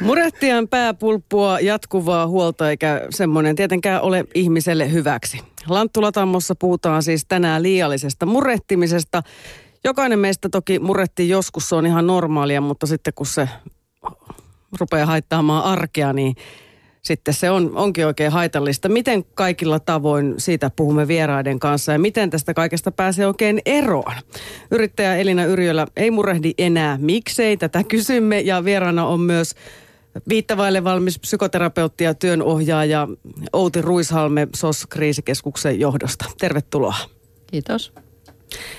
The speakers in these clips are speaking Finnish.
Murehtijan pääpulppua jatkuvaa huolta eikä semmoinen tietenkään ole ihmiselle hyväksi. Lanttulatammossa puhutaan siis tänään liiallisesta murehtimisesta. Jokainen meistä toki muretti joskus, se on ihan normaalia, mutta sitten kun se rupeaa haittaamaan arkea, niin sitten se on, onkin oikein haitallista. Miten kaikilla tavoin siitä puhumme vieraiden kanssa ja miten tästä kaikesta pääsee oikein eroon? Yrittäjä Elina Yrjölä ei murehdi enää. Miksei? Tätä kysymme ja vieraana on myös viittavaille valmis psykoterapeutti ja työnohjaaja Outi Ruishalme SOS-kriisikeskuksen johdosta. Tervetuloa. Kiitos.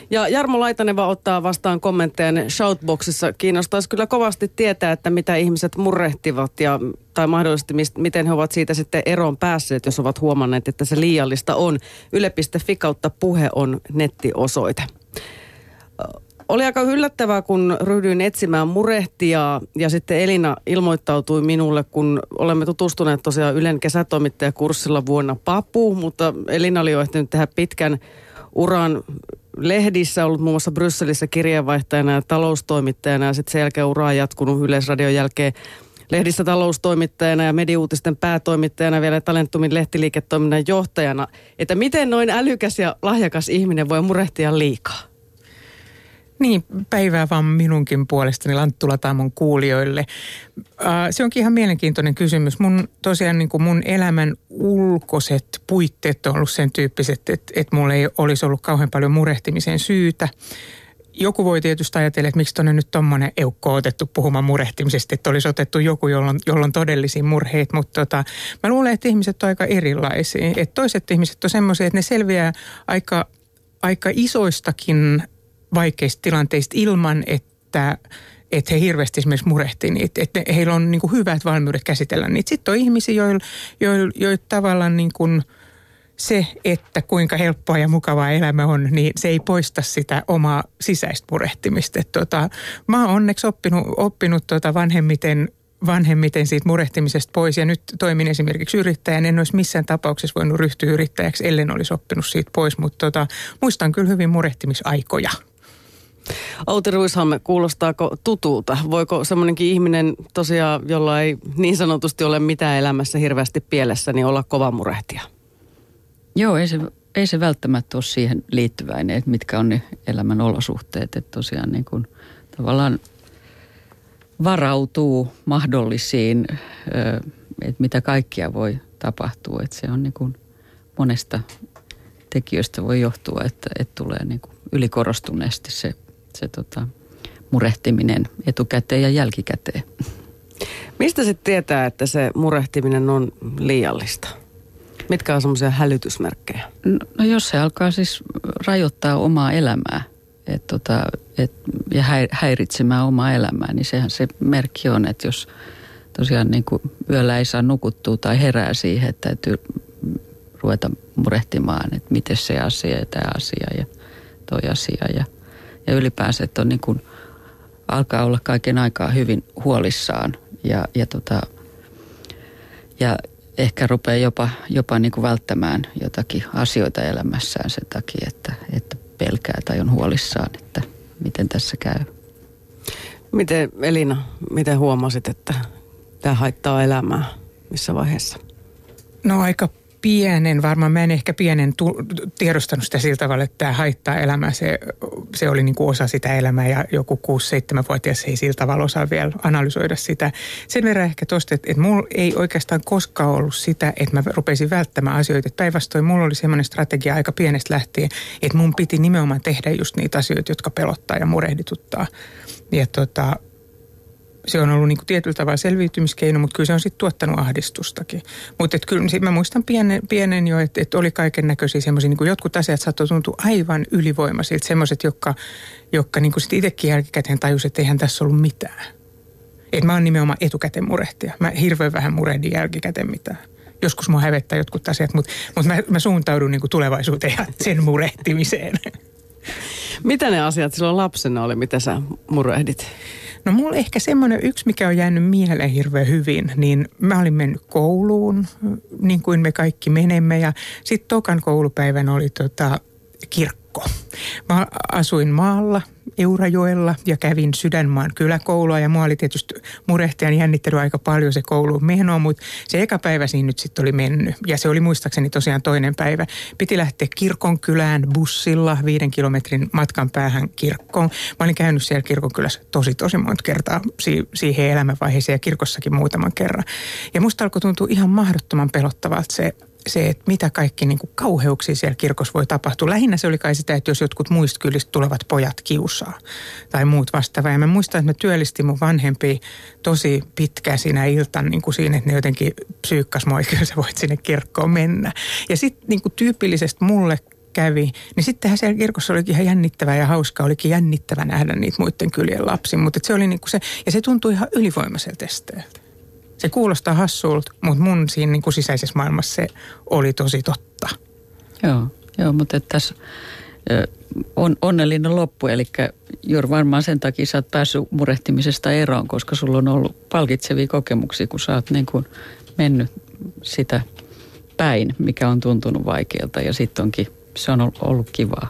Ja Jarmo Laitaneva ottaa vastaan kommentteja Shoutboxissa. Kiinnostaisi kyllä kovasti tietää, että mitä ihmiset murrehtivat ja, tai mahdollisesti mist, miten he ovat siitä sitten eroon päässeet, jos ovat huomanneet, että se liiallista on. Yle.fi kautta puhe on nettiosoite. Oli aika yllättävää, kun ryhdyin etsimään murehtia ja sitten Elina ilmoittautui minulle, kun olemme tutustuneet tosiaan Ylen kesätoimittajakurssilla vuonna Papu, mutta Elina oli jo ehtinyt tehdä pitkän uran lehdissä, ollut muun muassa Brysselissä kirjeenvaihtajana ja taloustoimittajana ja sitten sen jälkeen uraa jatkunut Yleisradion jälkeen lehdissä taloustoimittajana ja mediuutisten päätoimittajana vielä Talentumin lehtiliiketoiminnan johtajana. Että miten noin älykäs ja lahjakas ihminen voi murehtia liikaa? Niin, päivää vaan minunkin puolestani Lanttulataamon kuulijoille. Se onkin ihan mielenkiintoinen kysymys. Mun tosiaan niin kuin mun elämän ulkoiset puitteet on ollut sen tyyppiset, että, että mulla ei olisi ollut kauhean paljon murehtimisen syytä. Joku voi tietysti ajatella, että miksi tuonne nyt tuommoinen eukko otettu puhumaan murehtimisesta, että olisi otettu joku, jolla on, jolla on todellisia murheita, mutta tota, mä luulen, että ihmiset on aika erilaisia. Että toiset ihmiset on semmoisia, että ne selviää aika, aika isoistakin vaikeista tilanteista ilman, että että he hirveästi esimerkiksi murehtii niitä, että heillä on niin kuin hyvät valmiudet käsitellä niitä. Sitten on ihmisiä, joilla joilla, joilla tavallaan niin kuin se, että kuinka helppoa ja mukavaa elämä on, niin se ei poista sitä omaa sisäistä murehtimista. Tota, mä oon onneksi oppinut, oppinut tota vanhemmiten vanhemmiten siitä murehtimisesta pois ja nyt toimin esimerkiksi yrittäjän. En olisi missään tapauksessa voinut ryhtyä yrittäjäksi, ellen olisi oppinut siitä pois, mutta tota, muistan kyllä hyvin murehtimisaikoja. Outi Ruishalme, kuulostaako tutulta? Voiko semmoinenkin ihminen tosiaan, jolla ei niin sanotusti ole mitään elämässä hirveästi pielessä, niin olla kova murehtia? Joo, ei se, ei se välttämättä ole siihen liittyväinen, että mitkä on ne elämän olosuhteet. Että tosiaan niin kuin tavallaan varautuu mahdollisiin, että mitä kaikkia voi tapahtua. Että se on niin kuin monesta tekijöistä voi johtua, että, että tulee niin kuin ylikorostuneesti se se tota, murehtiminen etukäteen ja jälkikäteen. Mistä sitten tietää, että se murehtiminen on liiallista? Mitkä on semmoisia hälytysmerkkejä? No, no jos se alkaa siis rajoittaa omaa elämää et tota, et, ja häiritsemään omaa elämää, niin sehän se merkki on, että jos tosiaan niin kuin yöllä ei saa nukuttua tai herää siihen, että täytyy ruveta murehtimaan, että miten se asia ja tämä asia ja toi asia ja – ja ylipäänsä, että on niin kuin, alkaa olla kaiken aikaa hyvin huolissaan ja, ja, tota, ja ehkä rupeaa jopa, jopa niin kuin välttämään jotakin asioita elämässään sen takia, että, että pelkää tai on huolissaan, että miten tässä käy. Miten Elina, miten huomasit, että tämä haittaa elämää? Missä vaiheessa? No aika pienen, varmaan mä en ehkä pienen tu- tiedostanut sitä sillä tavalla, että tämä haittaa elämää. Se, se oli niin kuin osa sitä elämää ja joku 6-7-vuotias ei sillä tavalla osaa vielä analysoida sitä. Sen verran ehkä tuosta, että, että mulla ei oikeastaan koskaan ollut sitä, että mä rupesin välttämään asioita. Päinvastoin mulla oli semmoinen strategia aika pienestä lähtien, että mun piti nimenomaan tehdä just niitä asioita, jotka pelottaa ja murehdituttaa. Ja tota, se on ollut niin kuin tietyllä tavalla selviytymiskeino, mutta kyllä se on sitten tuottanut ahdistustakin. Mutta kyllä mä muistan pienen, pienen jo, että, että oli kaiken näköisiä semmoisia, niin jotkut asiat saattoi tuntua aivan ylivoimaisilta, semmoiset, jotka, jotka niin sitten itsekin jälkikäteen tajusivat, että eihän tässä ollut mitään. Että mä oon nimenomaan etukäteen murehtia. Mä hirveän vähän murehdin jälkikäteen mitään. Joskus mua hävettää jotkut asiat, mutta, mutta mä, mä suuntaudun niin kuin tulevaisuuteen ja sen murehtimiseen. Mitä ne asiat silloin lapsena oli, mitä sä murehdit? No mulla ehkä semmoinen yksi, mikä on jäänyt mieleen hirveän hyvin, niin mä olin mennyt kouluun, niin kuin me kaikki menemme. Ja sitten tokan koulupäivän oli tota, kirkko. Mä asuin maalla Eurajoella ja kävin Sydänmaan kyläkoulua ja mua oli tietysti murehtijan jännittely aika paljon se kouluun meno, mutta se eka päivä siinä nyt sitten oli mennyt ja se oli muistaakseni tosiaan toinen päivä. Piti lähteä kirkon kylään bussilla viiden kilometrin matkan päähän kirkkoon. Mä olin käynyt siellä kirkon kylässä tosi tosi monta kertaa si- siihen elämänvaiheeseen ja kirkossakin muutaman kerran. Ja musta alkoi tuntua ihan mahdottoman pelottavalta se se, että mitä kaikki niin kuin kauheuksia siellä kirkossa voi tapahtua. Lähinnä se oli kai sitä, että jos jotkut muista kylistä tulevat pojat kiusaa tai muut vastaavaa. Ja mä muistan, että mä työllistin mun vanhempi tosi pitkään siinä iltan niin kuin siinä, että ne jotenkin psyykkas mua, että sä voit sinne kirkkoon mennä. Ja sitten niin kuin tyypillisesti mulle kävi, niin sittenhän siellä kirkossa olikin ihan jännittävää ja hauskaa, olikin jännittävä nähdä niitä muiden kylien lapsia, mutta se oli niin kuin se, ja se tuntui ihan ylivoimaiselta esteeltä. Se kuulostaa hassulta, mutta mun siinä niin kuin sisäisessä maailmassa se oli tosi totta. Joo, joo mutta tässä on onnellinen loppu, eli juuri varmaan sen takia sä oot päässyt murehtimisesta eroon, koska sulla on ollut palkitsevia kokemuksia, kun sä oot niin kuin mennyt sitä päin, mikä on tuntunut vaikealta ja sitten onkin, se on ollut kivaa.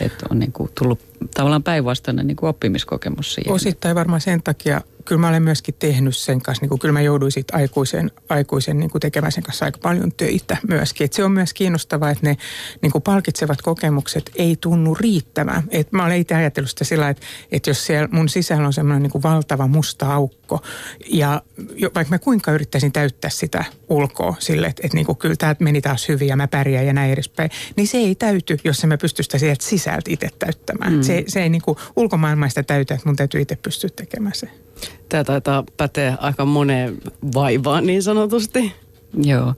Että on niin kuin tullut tavallaan päinvastainen niin kuin oppimiskokemus siihen. Osittain varmaan sen takia kyllä mä olen myöskin tehnyt sen kanssa, niin kuin kyllä mä jouduin sitten aikuisen, aikuisen niin kuin tekemään sen kanssa aika paljon töitä myöskin. Et se on myös kiinnostavaa, että ne niin kuin palkitsevat kokemukset ei tunnu riittävän. Et mä olen itse ajatellut sitä sillä, että, että jos siellä mun sisällä on semmoinen niin kuin valtava musta aukko ja vaikka mä kuinka yrittäisin täyttää sitä ulkoa sille, että, että niin kuin kyllä tämä meni taas hyvin ja mä pärjään ja näin edespäin, niin se ei täyty, jos mä pysty sitä sieltä sisältä itse täyttämään. Mm. Se, se ei niin kuin ulkomaailmaista täytä, että mun täytyy itse pystyä tekemään se. Tämä taitaa päteä aika moneen vaivaan niin sanotusti. Joo.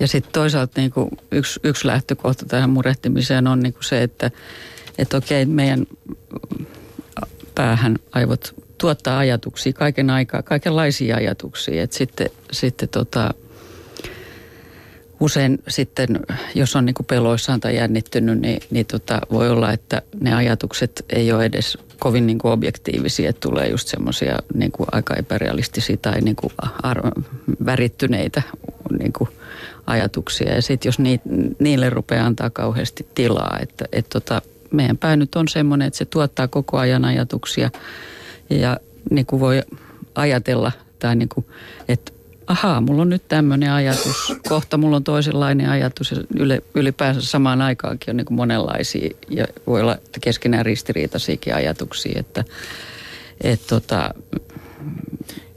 Ja sitten toisaalta niin yksi, yksi lähtökohta tähän murehtimiseen on niin se, että, että okei, meidän päähän aivot tuottaa ajatuksia kaiken aikaa, kaikenlaisia ajatuksia. Että sitten, sitten tota, usein sitten, jos on niin kuin peloissaan tai jännittynyt, niin, niin tota, voi olla, että ne ajatukset ei ole edes kovin niin kuin objektiivisia, että tulee just semmoisia niin kuin aika epärealistisia tai niin kuin ar- värittyneitä niin kuin ajatuksia. Ja sitten jos ni, niille rupeaa antaa kauheasti tilaa, että et tota, meidän pää nyt on semmoinen, että se tuottaa koko ajan ajatuksia ja niin kuin voi ajatella tai niin kuin, että ahaa, mulla on nyt tämmöinen ajatus, kohta mulla on toisenlainen ajatus ja ylipäänsä samaan aikaankin on niin kuin monenlaisia ja voi olla keskenään ristiriitaisiakin ajatuksia, että et tota,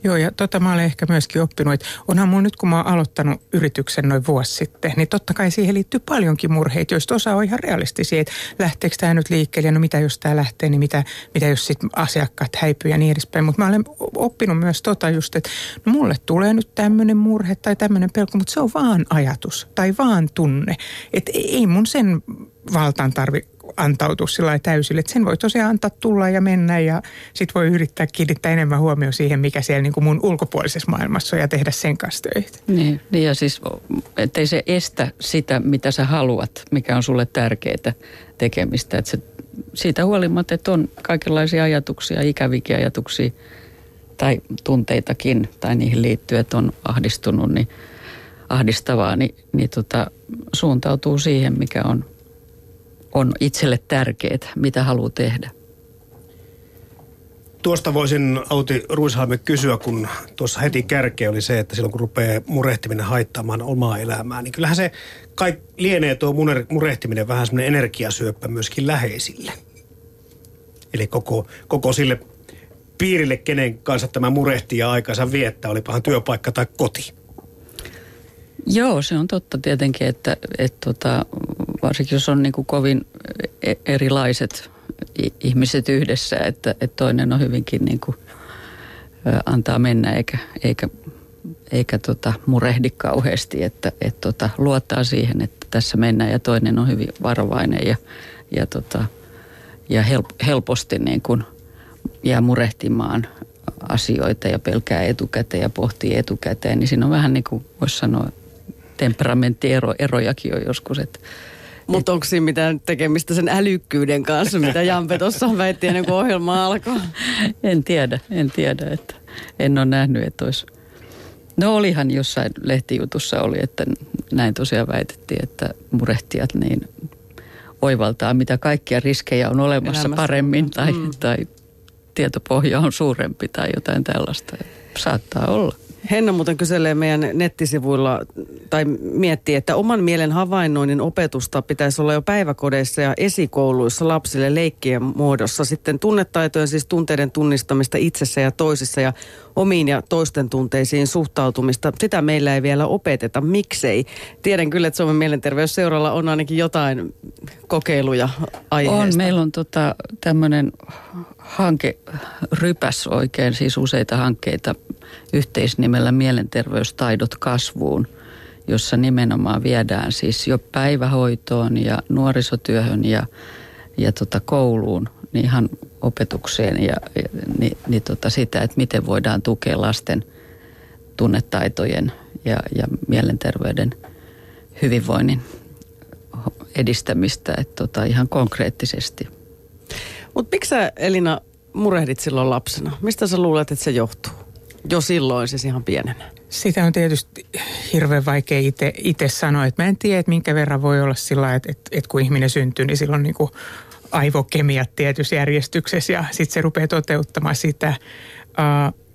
Joo, ja tota mä olen ehkä myöskin oppinut, että onhan mun nyt kun mä oon aloittanut yrityksen noin vuosi sitten, niin totta kai siihen liittyy paljonkin murheita, joista osa on ihan realistisia, että lähteekö tämä nyt liikkeelle, no mitä jos tämä lähtee, niin mitä, mitä jos sitten asiakkaat häipyy ja niin edespäin. Mutta mä olen oppinut myös tota just, että no mulle tulee nyt tämmöinen murhe tai tämmöinen pelko, mutta se on vaan ajatus tai vaan tunne. Että ei mun sen valtaan tarvi antautua sillä täysille. Että sen voi tosiaan antaa tulla ja mennä ja sit voi yrittää kiinnittää enemmän huomioon siihen, mikä siellä niin kuin mun ulkopuolisessa maailmassa on ja tehdä sen kanssa töitä. Niin, niin ja siis ettei se estä sitä, mitä sä haluat, mikä on sulle tärkeää tekemistä. Että se, siitä huolimatta, että on kaikenlaisia ajatuksia, ikävikin ajatuksia tai tunteitakin tai niihin liittyen, että on ahdistunut, niin ahdistavaa, niin, niin tota, suuntautuu siihen, mikä on on itselle tärkeää, mitä haluaa tehdä. Tuosta voisin Auti Ruishalme kysyä, kun tuossa heti kärkeä oli se, että silloin kun rupeaa murehtiminen haittaamaan omaa elämää, niin kyllähän se kai lienee tuo murehtiminen vähän semmoinen energiasyöppä myöskin läheisille. Eli koko, koko sille piirille, kenen kanssa tämä murehtii ja aikansa viettää, olipahan työpaikka tai koti. Joo, se on totta tietenkin, että, että tota, varsinkin jos on niin kuin kovin e-, erilaiset ihmiset yhdessä, että, että toinen on hyvinkin niin kuin, antaa mennä eikä, eikä, eikä tota, murehdi kauheasti, että, että tota, luottaa siihen, että tässä mennään. Ja toinen on hyvin varovainen ja, ja, tota, ja help, helposti niin kuin jää murehtimaan asioita ja pelkää etukäteen ja pohtii etukäteen, niin siinä on vähän niin kuin voisi sanoa temperamenttierojakin on joskus, että mutta onko siinä mitään tekemistä sen älykkyyden kanssa, mitä Jampe tuossa väitti ennen kuin ohjelma alkoi? En tiedä, en tiedä, että en ole nähnyt, että olisi... No olihan jossain lehtijutussa oli, että näin tosiaan väitettiin, että murehtijat niin oivaltaa, mitä kaikkia riskejä on olemassa Elämässä. paremmin tai, Mm. tai tietopohja on suurempi tai jotain tällaista. Saattaa olla. Henna muuten kyselee meidän nettisivuilla tai miettii, että oman mielen havainnoinnin opetusta pitäisi olla jo päiväkodeissa ja esikouluissa lapsille leikkien muodossa. Sitten tunnetaitojen, siis tunteiden tunnistamista itsessä ja toisissa ja omiin ja toisten tunteisiin suhtautumista. Sitä meillä ei vielä opeteta. Miksei? Tiedän kyllä, että Suomen mielenterveysseuralla on ainakin jotain kokeiluja aiheesta. On, meillä on tota, tämmöinen hanke, rypäs oikein, siis useita hankkeita yhteisnimellä Mielenterveystaidot kasvuun, jossa nimenomaan viedään siis jo päivähoitoon ja nuorisotyöhön ja, ja tota kouluun, niin ihan opetukseen ja, ja niin, niin tota sitä, että miten voidaan tukea lasten tunnetaitojen ja, ja mielenterveyden hyvinvoinnin edistämistä, että tota, ihan konkreettisesti. Mutta miksi sä Elina murehdit silloin lapsena? Mistä sä luulet, että se johtuu? Jo silloin siis ihan pienenä. Sitä on tietysti hirveän vaikea itse sanoa. Että mä en tiedä, että minkä verran voi olla sillä että, että, että kun ihminen syntyy, niin silloin niin kuin aivokemiat tietyssä järjestyksessä ja sitten se rupeaa toteuttamaan sitä. Uh,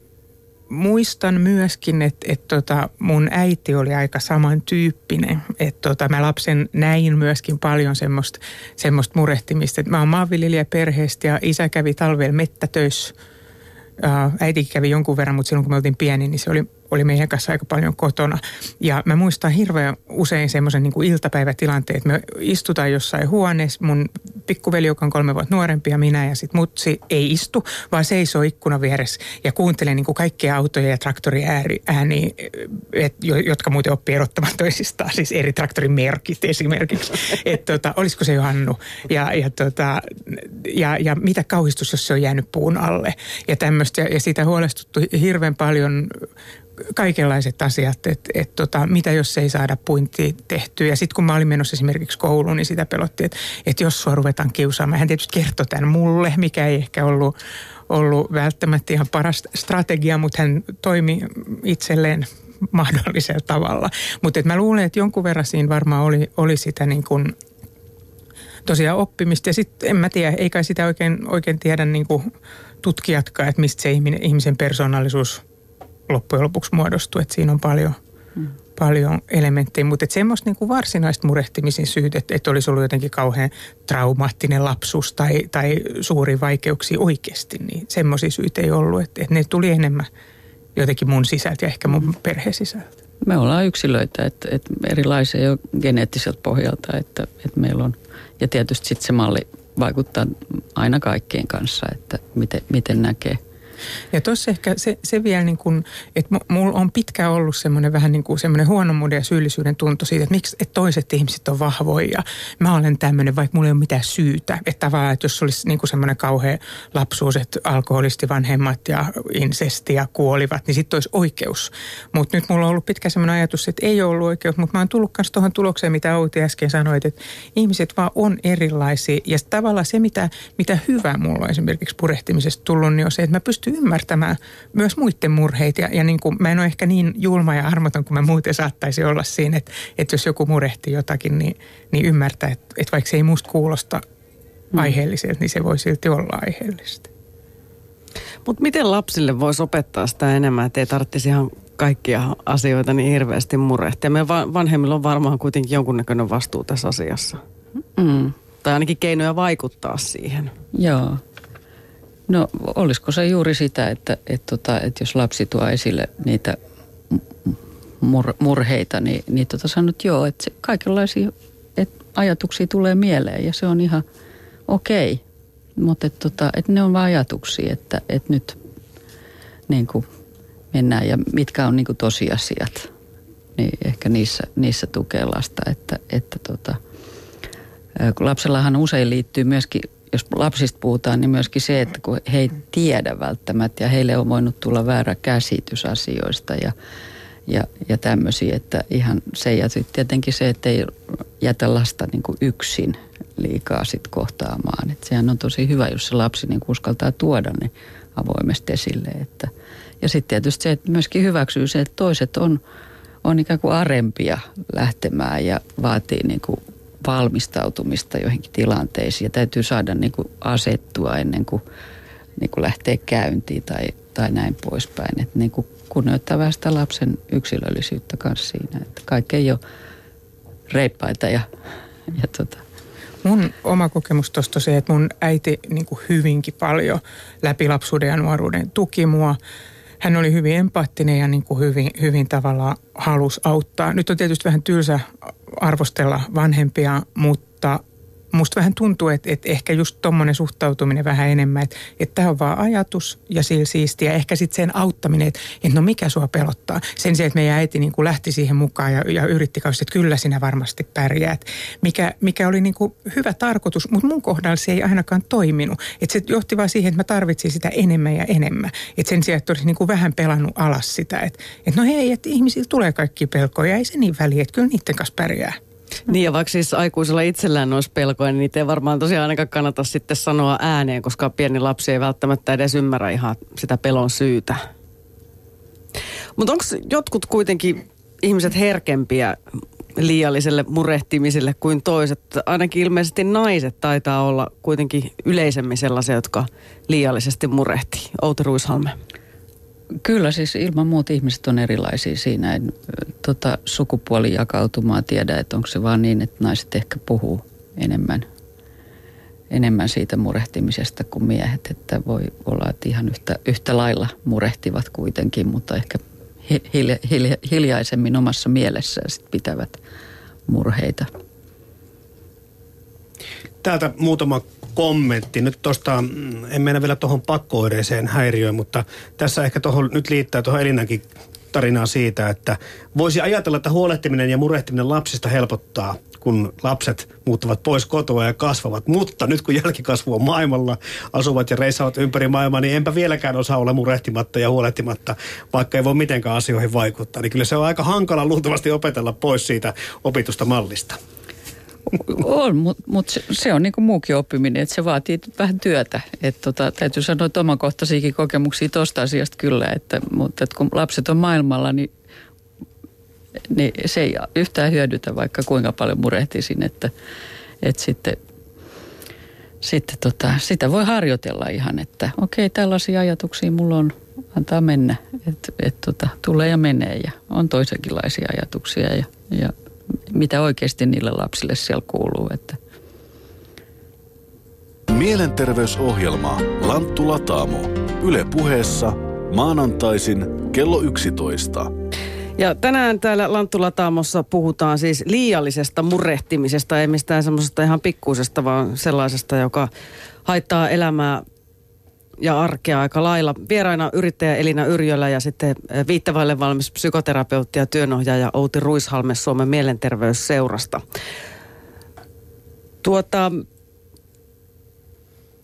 muistan myöskin, että, että tota, mun äiti oli aika samantyyppinen. Että tota, mä lapsen näin myöskin paljon semmoista, semmoista murehtimista. Että mä oon maanviljelijä perheestä ja isä kävi talvella mettätöissä. Uh, äiti kävi jonkun verran, mutta silloin kun me oltiin pieni, niin se oli, oli meidän kanssa aika paljon kotona. Ja mä muistan hirveän usein semmoisen niin iltapäivätilanteen, että me istutaan jossain huoneessa. Mun pikkuveli, joka on kolme vuotta nuorempi ja minä ja sitten mutsi ei istu, vaan seisoo ikkunan vieressä ja kuuntelee niin kuin kaikkia autoja ja traktoriääniä, et, jotka muuten oppii erottamaan toisistaan, siis eri traktorin merkit esimerkiksi. Että tota, olisiko se Johannu ja, ja, tota, ja, ja mitä kauhistus, jos se on jäänyt puun alle ja tämmöistä. Ja, ja sitä huolestuttu hirveän paljon kaikenlaiset asiat, että et tota, mitä jos ei saada puintia tehtyä. Ja sitten kun mä olin menossa esimerkiksi kouluun, niin sitä pelotti, että et jos sua ruvetaan kiusaamaan. Hän tietysti kertoi tämän mulle, mikä ei ehkä ollut, ollut välttämättä ihan paras strategia, mutta hän toimi itselleen mahdollisella tavalla. Mutta mä luulen, että jonkun verran siinä varmaan oli, oli sitä niin kuin tosiaan oppimista. Ja sitten en mä tiedä, ei kai sitä oikein, oikein tiedä niin kuin tutkijatkaan, että mistä se ihminen, ihmisen persoonallisuus loppujen lopuksi muodostuu. Että siinä on paljon, hmm. paljon elementtejä, mutta semmoista niin kuin varsinaista murehtimisen syyt, että, että olisi ollut jotenkin kauhean traumaattinen lapsuus tai, tai suuri vaikeuksia oikeasti, niin semmoisia syitä ei ollut. Että, että ne tuli enemmän jotenkin mun sisältä ja ehkä mun perheen sisältä. Me ollaan yksilöitä, että, että erilaisia jo geneettiseltä pohjalta, että, että meillä on, ja tietysti sitten se malli vaikuttaa aina kaikkien kanssa, että miten, miten näkee – ja tuossa ehkä se, se vielä niin kuin, että mulla on pitkään ollut semmoinen vähän niin kuin semmoinen huonommuuden ja syyllisyyden tunto siitä, että miksi että toiset ihmiset on vahvoja ja mä olen tämmöinen, vaikka mulla ei ole mitään syytä. Että tavallaan, että jos olisi niin kuin semmoinen kauhea lapsuus, että alkoholisti vanhemmat ja insesti ja kuolivat, niin sitten olisi oikeus. Mutta nyt mulla on ollut pitkä semmoinen ajatus, että ei ollut oikeus, mutta mä oon tullut myös tuohon tulokseen, mitä Outi äsken sanoit, että ihmiset vaan on erilaisia. Ja tavallaan se, mitä, mitä hyvää mulla on esimerkiksi purehtimisesta tullut, niin on se, että mä pystyn ymmärtämään myös muiden murheita. Ja, ja niin kuin, mä en ole ehkä niin julma ja armoton kuin mä muuten saattaisi olla siinä, että, että jos joku murehtii jotakin, niin, niin ymmärtää, että, että vaikka se ei musta kuulosta aiheelliselta, niin se voi silti olla aiheellista. Mutta miten lapsille voisi opettaa sitä enemmän, että ei tarvitsisi ihan kaikkia asioita niin hirveästi murehtia? Meidän vanhemmilla on varmaan kuitenkin jonkunnäköinen vastuu tässä asiassa. Mm. Tai ainakin keinoja vaikuttaa siihen. Joo. No olisiko se juuri sitä, että, että, tota, että jos lapsi tuo esille niitä mur, murheita, niin, niin tota sanot joo, että se, kaikenlaisia että ajatuksia tulee mieleen ja se on ihan okei. Okay. Mutta että, tota, että ne on vain ajatuksia, että, että nyt niin kuin mennään ja mitkä on niin kuin tosiasiat. Niin ehkä niissä, niissä tukee lasta, että, että tota, kun lapsellahan usein liittyy myöskin jos lapsista puhutaan, niin myöskin se, että kun he ei tiedä välttämättä ja heille on voinut tulla väärä käsitys asioista ja, ja, ja tämmöisiä, että ihan se ja sitten tietenkin se, että ei jätä lasta niin kuin yksin liikaa sit kohtaamaan. Että sehän on tosi hyvä, jos se lapsi niin uskaltaa tuoda ne avoimesti esille. Että, ja sitten tietysti se, että myöskin hyväksyy se, että toiset on, on ikään kuin arempia lähtemään ja vaatii niin kuin valmistautumista joihinkin tilanteisiin ja täytyy saada niin kuin asettua ennen kuin, niin kuin lähtee käyntiin tai, tai näin poispäin. Että niin kuin kunnioittaa vähän sitä lapsen yksilöllisyyttä kanssa siinä, että kaikki ei ole reippaita ja, ja tota, Mun oma kokemus tuosta se, että mun äiti niin kuin hyvinkin paljon läpi lapsuuden ja nuoruuden tuki mua. Hän oli hyvin empaattinen ja niin kuin hyvin, hyvin tavallaan halus auttaa. Nyt on tietysti vähän tylsä arvostella vanhempia, mutta musta vähän tuntuu, että, että ehkä just tuommoinen suhtautuminen vähän enemmän, että, että tämä on vaan ajatus ja sillä siistiä. Ehkä sitten sen auttaminen, että, että no mikä sua pelottaa. Sen sijaan, että meidän äiti niin kuin lähti siihen mukaan ja, ja yritti kauheasti, että kyllä sinä varmasti pärjäät. Mikä, mikä oli niin kuin hyvä tarkoitus, mutta mun kohdalla se ei ainakaan toiminut. Että se johti vaan siihen, että mä tarvitsin sitä enemmän ja enemmän. Että sen sijaan, että olisi niin kuin vähän pelannut alas sitä, että, että no hei, että ihmisillä tulee kaikki pelkoja, ei se niin väliä, että kyllä niiden kanssa pärjää. Niin ja vaikka siis aikuisella itsellään olisi pelkoja, niin niitä ei varmaan tosiaan ainakaan kannata sitten sanoa ääneen, koska pieni lapsi ei välttämättä edes ymmärrä ihan sitä pelon syytä. Mutta onko jotkut kuitenkin ihmiset herkempiä liialliselle murehtimiselle kuin toiset? Ainakin ilmeisesti naiset taitaa olla kuitenkin yleisemmin sellaisia, jotka liiallisesti murehtii. Outi Ruishalme. Kyllä siis ilman muuta ihmiset on erilaisia siinä. En, tota, sukupuolijakautumaa tiedä, että onko se vaan niin, että naiset ehkä puhuu enemmän, enemmän siitä murehtimisesta kuin miehet. Että voi olla, että ihan yhtä, yhtä lailla murehtivat kuitenkin, mutta ehkä hilja, hilja, hiljaisemmin omassa mielessään sit pitävät murheita. Täältä muutama kommentti. Nyt tuosta, mm, en mennä vielä tuohon pakkooireiseen häiriöön, mutta tässä ehkä tohon, nyt liittää tuohon Elinankin tarinaa siitä, että voisi ajatella, että huolehtiminen ja murehtiminen lapsista helpottaa, kun lapset muuttavat pois kotoa ja kasvavat. Mutta nyt kun jälkikasvu on maailmalla, asuvat ja reissaavat ympäri maailmaa, niin enpä vieläkään osaa olla murehtimatta ja huolehtimatta, vaikka ei voi mitenkään asioihin vaikuttaa. Niin kyllä se on aika hankala luultavasti opetella pois siitä opitusta mallista. On, mutta mut se, se on niin kuin muukin oppiminen, että se vaatii vähän työtä. Et tota, täytyy sanoa, että omakohtaisiakin kokemuksia tuosta asiasta kyllä, että, mutta että kun lapset on maailmalla, niin, niin se ei yhtään hyödytä, vaikka kuinka paljon murehtisin, että, että sitten sitten tota, sitä voi harjoitella ihan, että okei, tällaisia ajatuksia mulla on, antaa mennä. Että et tota, tulee ja menee ja on toisenkinlaisia ajatuksia ja, ja mitä oikeasti niille lapsille siellä kuuluu. Että. Mielenterveysohjelma Lanttu Lataamo. Yle puheessa maanantaisin kello 11. Ja tänään täällä Lanttulataamossa puhutaan siis liiallisesta murehtimisesta, ei mistään semmoisesta ihan pikkuisesta, vaan sellaisesta, joka haittaa elämää ja arkea aika lailla. Vieraina yrittäjä Elina Yrjölä ja sitten viittavaille valmis psykoterapeutti ja työnohjaaja Outi Ruishalme Suomen mielenterveysseurasta. Tuota,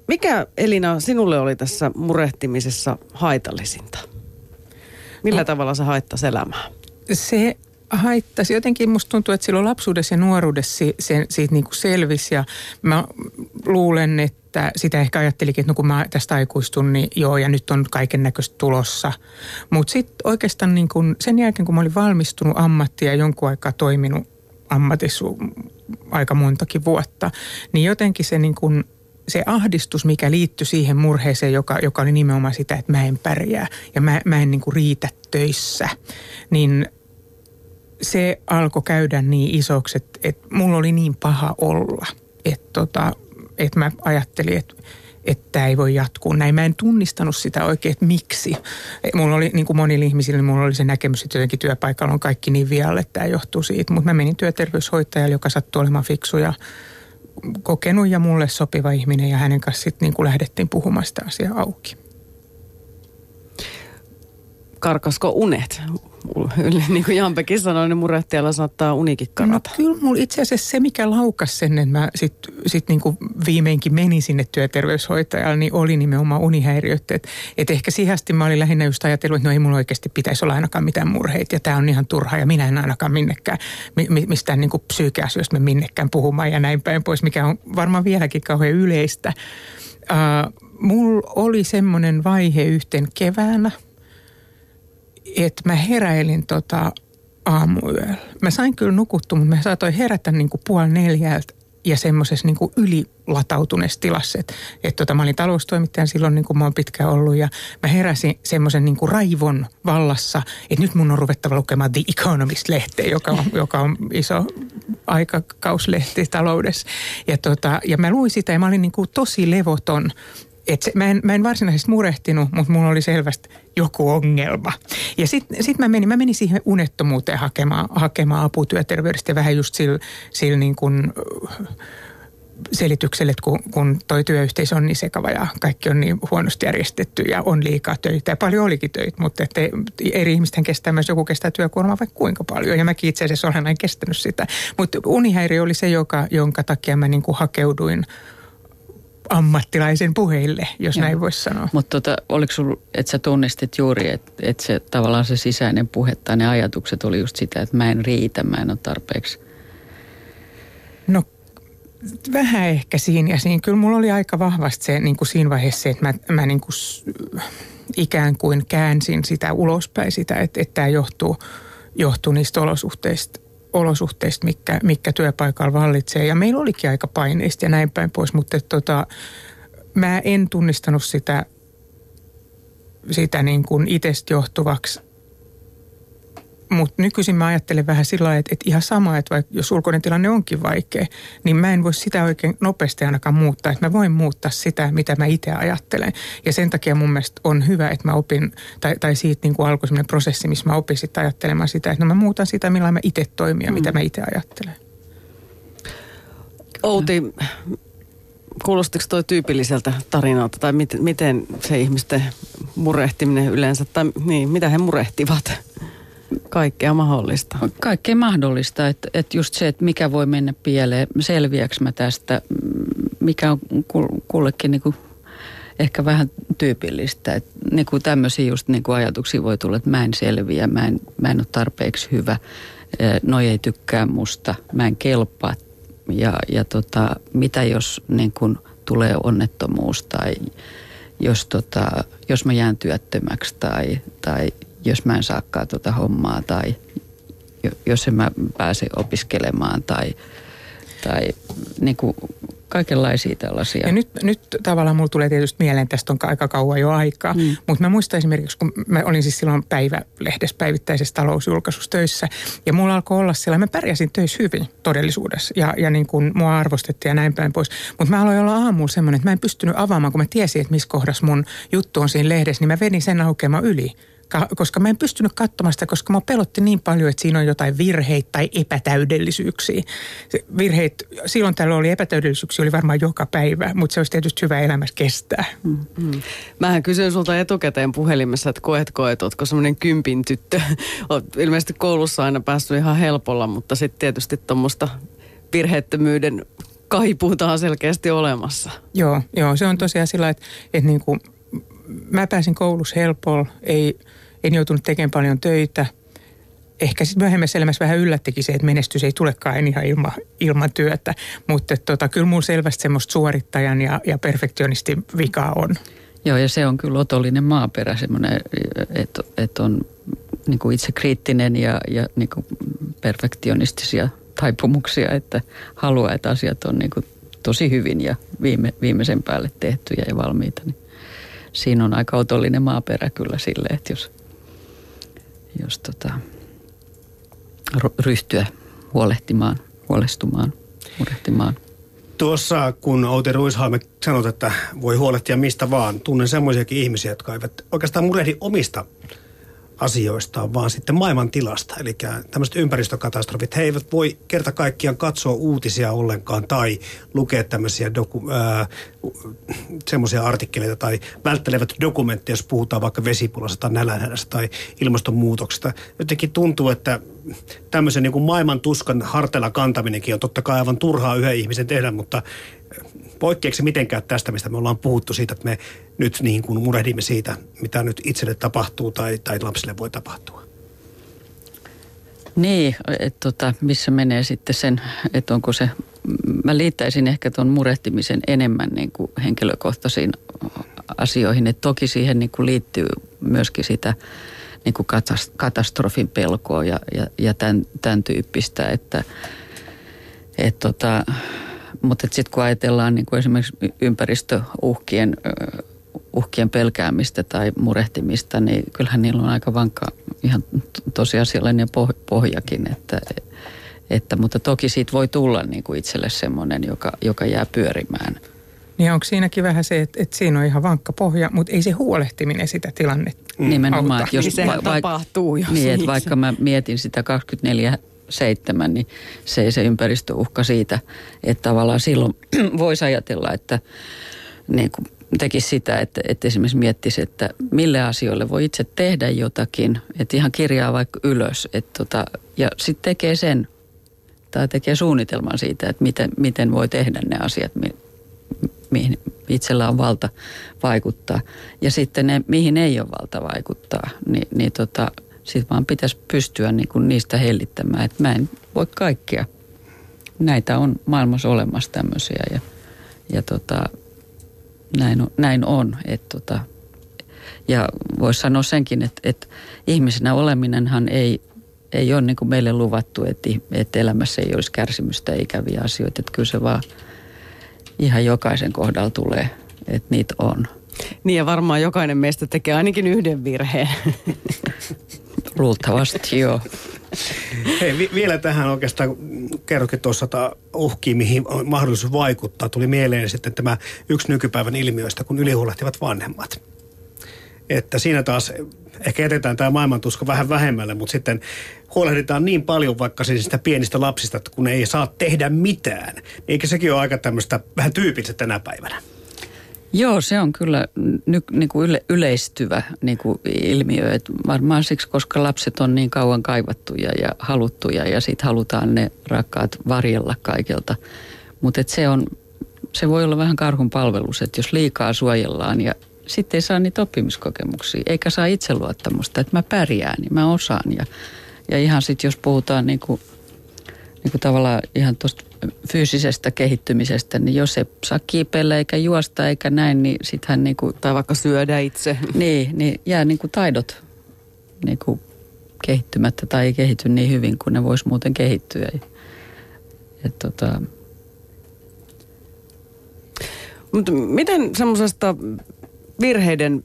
mikä Elina sinulle oli tässä murehtimisessa haitallisinta? Millä no, tavalla se haittasi elämää? Se haittasi. Jotenkin musta tuntuu, että silloin lapsuudessa ja nuoruudessa se, siitä niin kuin selvisi ja mä luulen, että sitä ehkä ajattelikin, että no kun mä tästä aikuistun, niin joo ja nyt on kaiken näköistä tulossa. Mutta sitten oikeastaan niin kuin sen jälkeen, kun mä olin valmistunut ammattia ja jonkun aikaa toiminut ammatissa aika montakin vuotta, niin jotenkin se niin kuin se ahdistus, mikä liittyi siihen murheeseen, joka, joka oli nimenomaan sitä, että mä en pärjää ja mä, mä en niin kuin riitä töissä, niin se alkoi käydä niin isoksi, että, että mulla oli niin paha olla, että, tota, että mä ajattelin, että että tämä ei voi jatkuu näin. Mä en tunnistanut sitä oikein, että miksi. Mulla oli, niin kuin monilla ihmisillä, niin mulla oli se näkemys, että jotenkin työpaikalla on kaikki niin vialle, että tämä johtuu siitä. Mutta mä menin työterveyshoitajalle, joka sattui olemaan fiksu ja kokenut ja mulle sopiva ihminen ja hänen kanssa sitten niin kuin lähdettiin puhumaan sitä asiaa auki. Karkasko unet? niin kuin Jampekin sanoi, niin murehtijalla saattaa unikin karata. No kyllä mulla itse asiassa se, mikä laukas sen, että mä sitten sit niin viimeinkin menin sinne työterveyshoitajalle, niin oli nimenomaan unihäiriöt. Että et ehkä siihen mä olin lähinnä just ajatellut, että no ei mulla oikeasti pitäisi olla ainakaan mitään murheita ja tämä on ihan turha ja minä en ainakaan minnekään, mistään niin psyykeasioista me minnekään puhumaan ja näin päin pois, mikä on varmaan vieläkin kauhean yleistä. Uh, mulla oli semmoinen vaihe yhten keväänä – että mä heräilin tota aamuyöllä. Mä sain kyllä nukuttua, mutta mä saatoin herätä niin kuin puoli neljältä ja semmoisessa niin ylilatautuneessa tilassa. Että et tota, mä olin taloustoimittajan silloin, niin kuin mä oon pitkään ollut, ja mä heräsin semmoisen niin raivon vallassa, että nyt mun on ruvettava lukemaan The Economist-lehteä, joka on, joka on iso aikakauslehti taloudessa. Ja, tota, ja mä luin sitä ja mä olin niin kuin tosi levoton et se, mä, en, mä en varsinaisesti murehtinut, mutta mulla oli selvästi joku ongelma. Ja sitten sit mä menin, mä menin siihen unettomuuteen hakemaan, hakemaan apua ja vähän just sillä, sillä niin kuin selitykselle, että kun, kun toi työyhteisö on niin sekava ja kaikki on niin huonosti järjestetty ja on liikaa töitä ja paljon olikin töitä, mutta että eri ihmisten kestää myös joku kestää työkuormaa vaikka kuinka paljon ja mäkin itse asiassa olen aina kestänyt sitä. Mutta unihäiriö oli se, joka, jonka takia mä niin kuin hakeuduin ammattilaisen puheille, jos Joo. näin voisi sanoa. Mutta tota, oliko sinulla, että sä tunnistit juuri, että, että se tavallaan se sisäinen puhe tai ne ajatukset oli just sitä, että mä en riitä, mä en ole tarpeeksi? No vähän ehkä siinä ja siinä. Kyllä mulla oli aika vahvasti se niin kuin siinä vaiheessa se, että mä, mä niin kuin ikään kuin käänsin sitä ulospäin sitä, että, että tämä johtuu, johtuu niistä olosuhteista, olosuhteista, mikä, mikä työpaikalla vallitsee. Ja meillä olikin aika paineista ja näin päin pois, mutta tota, mä en tunnistanut sitä, sitä niin kuin itsestä johtuvaksi mutta nykyisin mä ajattelen vähän sillä lailla, että, että ihan sama, että vaikka jos ulkoinen tilanne onkin vaikea, niin mä en voi sitä oikein nopeasti ainakaan muuttaa. Että mä voin muuttaa sitä, mitä mä itse ajattelen. Ja sen takia mun mielestä on hyvä, että mä opin, tai, tai siitä niin kuin alkoi sellainen prosessi, missä mä opin sitten ajattelemaan sitä, että no mä muutan sitä, millä mä itse toimin ja mm. mitä mä itse ajattelen. Outi, kuulostiko toi tyypilliseltä tarinalta tai miten, miten se ihmisten murehtiminen yleensä, tai niin, mitä he murehtivat? Kaikkea mahdollista. Kaikkea mahdollista, että, että just se, että mikä voi mennä pieleen, selviäks mä tästä, mikä on kullekin niin kuin ehkä vähän tyypillistä. Että niin kuin tämmöisiä just niin kuin ajatuksia voi tulla, että mä en selviä, mä en, mä en ole tarpeeksi hyvä, noi ei tykkää musta, mä en kelpaa. Ja, ja tota, mitä jos niin kuin tulee onnettomuus tai jos, tota, jos mä jään työttömäksi tai, tai jos mä en saakaan tuota hommaa tai jos en mä pääse opiskelemaan tai, tai niin kuin kaikenlaisia tällaisia. Ja nyt, nyt tavallaan mulla tulee tietysti mieleen, tästä on aika kauan jo aikaa, mm. mutta mä muistan esimerkiksi, kun mä olin siis silloin päivälehdessä päivittäisessä talousjulkaisussa töissä, ja mulla alkoi olla siellä, mä pärjäsin töissä hyvin todellisuudessa, ja, ja niin kuin mua arvostettiin ja näin päin pois, mutta mä aloin olla aamulla semmoinen, että mä en pystynyt avaamaan, kun mä tiesin, että missä kohdassa mun juttu on siinä lehdessä, niin mä vedin sen aukeamaan yli koska mä en pystynyt katsomaan sitä, koska mä pelotti niin paljon, että siinä on jotain virheitä tai epätäydellisyyksiä. Virheet, silloin täällä oli epätäydellisyyksiä, oli varmaan joka päivä, mutta se olisi tietysti hyvä elämässä kestää. Mm-hmm. Mähän kysyin sulta etukäteen puhelimessa, että koetko, että ootko semmoinen kympin tyttö. Oot ilmeisesti koulussa aina päässyt ihan helpolla, mutta sitten tietysti tuommoista virheettömyyden kaipuuta on selkeästi olemassa. Joo, joo, se on tosiaan sillä, että, että niin kuin mä pääsin koulussa helpolla, ei, en joutunut tekemään paljon töitä. Ehkä sitten myöhemmässä elämässä vähän yllättikin se, että menestys ei tulekaan ihan ilman, ilman työtä. Mutta tota, kyllä mulla selvästi semmoista suorittajan ja, ja perfektionistin vikaa on. Joo, ja se on kyllä otollinen maaperä semmoinen, että, että on niin kuin itse kriittinen ja, ja niin kuin perfektionistisia taipumuksia, että haluaa, että asiat on niin kuin tosi hyvin ja viime, viimeisen päälle tehtyjä ja valmiita. Niin siinä on aika otollinen maaperä kyllä sille, että jos, jos tota, ryhtyä huolehtimaan, huolestumaan, murehtimaan. Tuossa kun Outi Ruishalme sanoi, että voi huolehtia mistä vaan, tunnen semmoisiakin ihmisiä, jotka eivät oikeastaan murehdi omista asioistaan, vaan sitten maailman tilasta. Eli tämmöiset ympäristökatastrofit, he eivät voi kerta kaikkiaan katsoa uutisia ollenkaan tai lukea tämmöisiä doku, ää, semmoisia artikkeleita tai välttelevät dokumentteja, jos puhutaan vaikka vesipulasta tai nälänhädästä tai ilmastonmuutoksesta. Jotenkin tuntuu, että tämmöisen niin kuin maailman tuskan harteilla kantaminenkin on totta kai aivan turhaa yhden ihmisen tehdä, mutta poikkeeksi mitenkään tästä, mistä me ollaan puhuttu siitä, että me nyt niin kuin murehdimme siitä, mitä nyt itselle tapahtuu tai, tai lapsille voi tapahtua? Niin, että tota, missä menee sitten sen, että onko se, mä liittäisin ehkä tuon murehtimisen enemmän niin kuin henkilökohtaisiin asioihin, että toki siihen niin kuin liittyy myöskin sitä niin kuin katastrofin pelkoa ja, ja, ja tämän, tämän tyyppistä, että et tota, mutta sitten kun ajatellaan niin kuin esimerkiksi ympäristöuhkien uhkien pelkäämistä tai murehtimista, niin kyllähän niillä on aika vankka ihan tosiasiallinen pohjakin, että, että, mutta toki siitä voi tulla niin kuin itselle semmoinen, joka, joka jää pyörimään. Niin onko siinäkin vähän se, että, että siinä on ihan vankka pohja, mutta ei se huolehtiminen sitä tilannetta mm. Nimenomaan, että jos niin va- tapahtuu, jos niin, että vaikka mä mietin sitä 24 seitsemän, niin se ei se ympäristöuhka siitä, että tavallaan silloin voisi ajatella, että niin kuin tekisi sitä, että, että esimerkiksi miettisi, että mille asioille voi itse tehdä jotakin, että ihan kirjaa vaikka ylös, että tota, ja sitten tekee sen, tai tekee suunnitelman siitä, että miten, miten voi tehdä ne asiat, mi, mihin itsellä on valta vaikuttaa. Ja sitten ne, mihin ei ole valta vaikuttaa, niin, niin tota, sitten vaan pitäisi pystyä niin kuin niistä hellittämään, että mä en voi kaikkea. Näitä on maailmassa olemassa tämmöisiä ja, ja tota, näin on. Näin on että tota, ja voisi sanoa senkin, että, että ihmisenä oleminenhan ei, ei ole niin kuin meille luvattu, että, että elämässä ei olisi kärsimystä ikäviä asioita. Että kyllä se vaan ihan jokaisen kohdalla tulee, että niitä on. Niin ja varmaan jokainen meistä tekee ainakin yhden virheen. Luultavasti joo. Hei, vi- vielä tähän oikeastaan kerrokin tuossa uhkiin, mihin on mahdollisuus vaikuttaa. Tuli mieleen sitten tämä yksi nykypäivän ilmiöistä, kun ylihuolehtivat vanhemmat. Että siinä taas ehkä jätetään tämä maailmantuska vähän vähemmälle, mutta sitten huolehditaan niin paljon vaikka siis sitä pienistä lapsista, että kun ei saa tehdä mitään. Niin eikö sekin ole aika tämmöistä vähän tyypillistä tänä päivänä? Joo, se on kyllä ny, niin kuin yle, yleistyvä niin kuin ilmiö. Et varmaan siksi, koska lapset on niin kauan kaivattuja ja haluttuja ja sitten halutaan ne rakkaat varjella kaikelta. Mutta se, on, se voi olla vähän karhun palvelus, että jos liikaa suojellaan ja sitten ei saa niitä oppimiskokemuksia, eikä saa itseluottamusta, että mä pärjään, niin mä osaan. Ja, ja ihan sitten jos puhutaan niin kuin, niin kuin tavallaan ihan tuosta fyysisestä kehittymisestä, niin jos ei saa kiipeillä eikä juosta eikä näin, niin sittenhän niin kuin, Tai vaikka syödä itse. Niin, niin jää niin kuin taidot niin kuin kehittymättä tai ei kehity niin hyvin kuin ne vois muuten kehittyä. Et tota... Mutta miten semmoisesta virheiden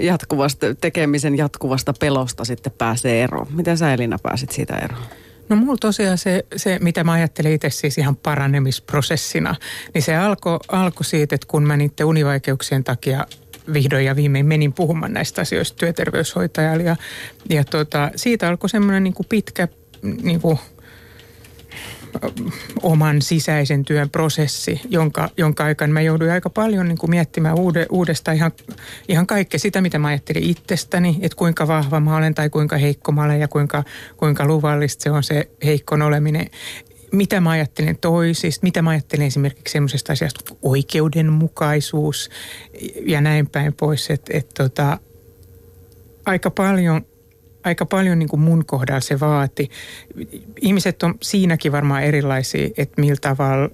jatkuvasta, tekemisen jatkuvasta pelosta sitten pääsee eroon? Miten sä Elina pääsit siitä eroon? No mulla tosiaan se, se, mitä mä ajattelin itse siis ihan paranemisprosessina, niin se alkoi alko siitä, että kun mä niiden univaikeuksien takia vihdoin ja viimein menin puhumaan näistä asioista työterveyshoitajalle ja, ja tota, siitä alkoi semmoinen niin pitkä niin kuin oman sisäisen työn prosessi, jonka, jonka aikana mä jouduin aika paljon niin kuin miettimään uude, uudestaan ihan, ihan kaikkea sitä, mitä mä ajattelin itsestäni, että kuinka vahva mä olen tai kuinka heikko mä olen ja kuinka, kuinka luvallista se on se heikko oleminen mitä mä ajattelen toisista, mitä mä ajattelen esimerkiksi semmoisesta asiasta kuin oikeudenmukaisuus ja näin päin pois. Että et tota, aika paljon aika paljon niin kuin mun kohdalla se vaati. Ihmiset on siinäkin varmaan erilaisia, että millä tavalla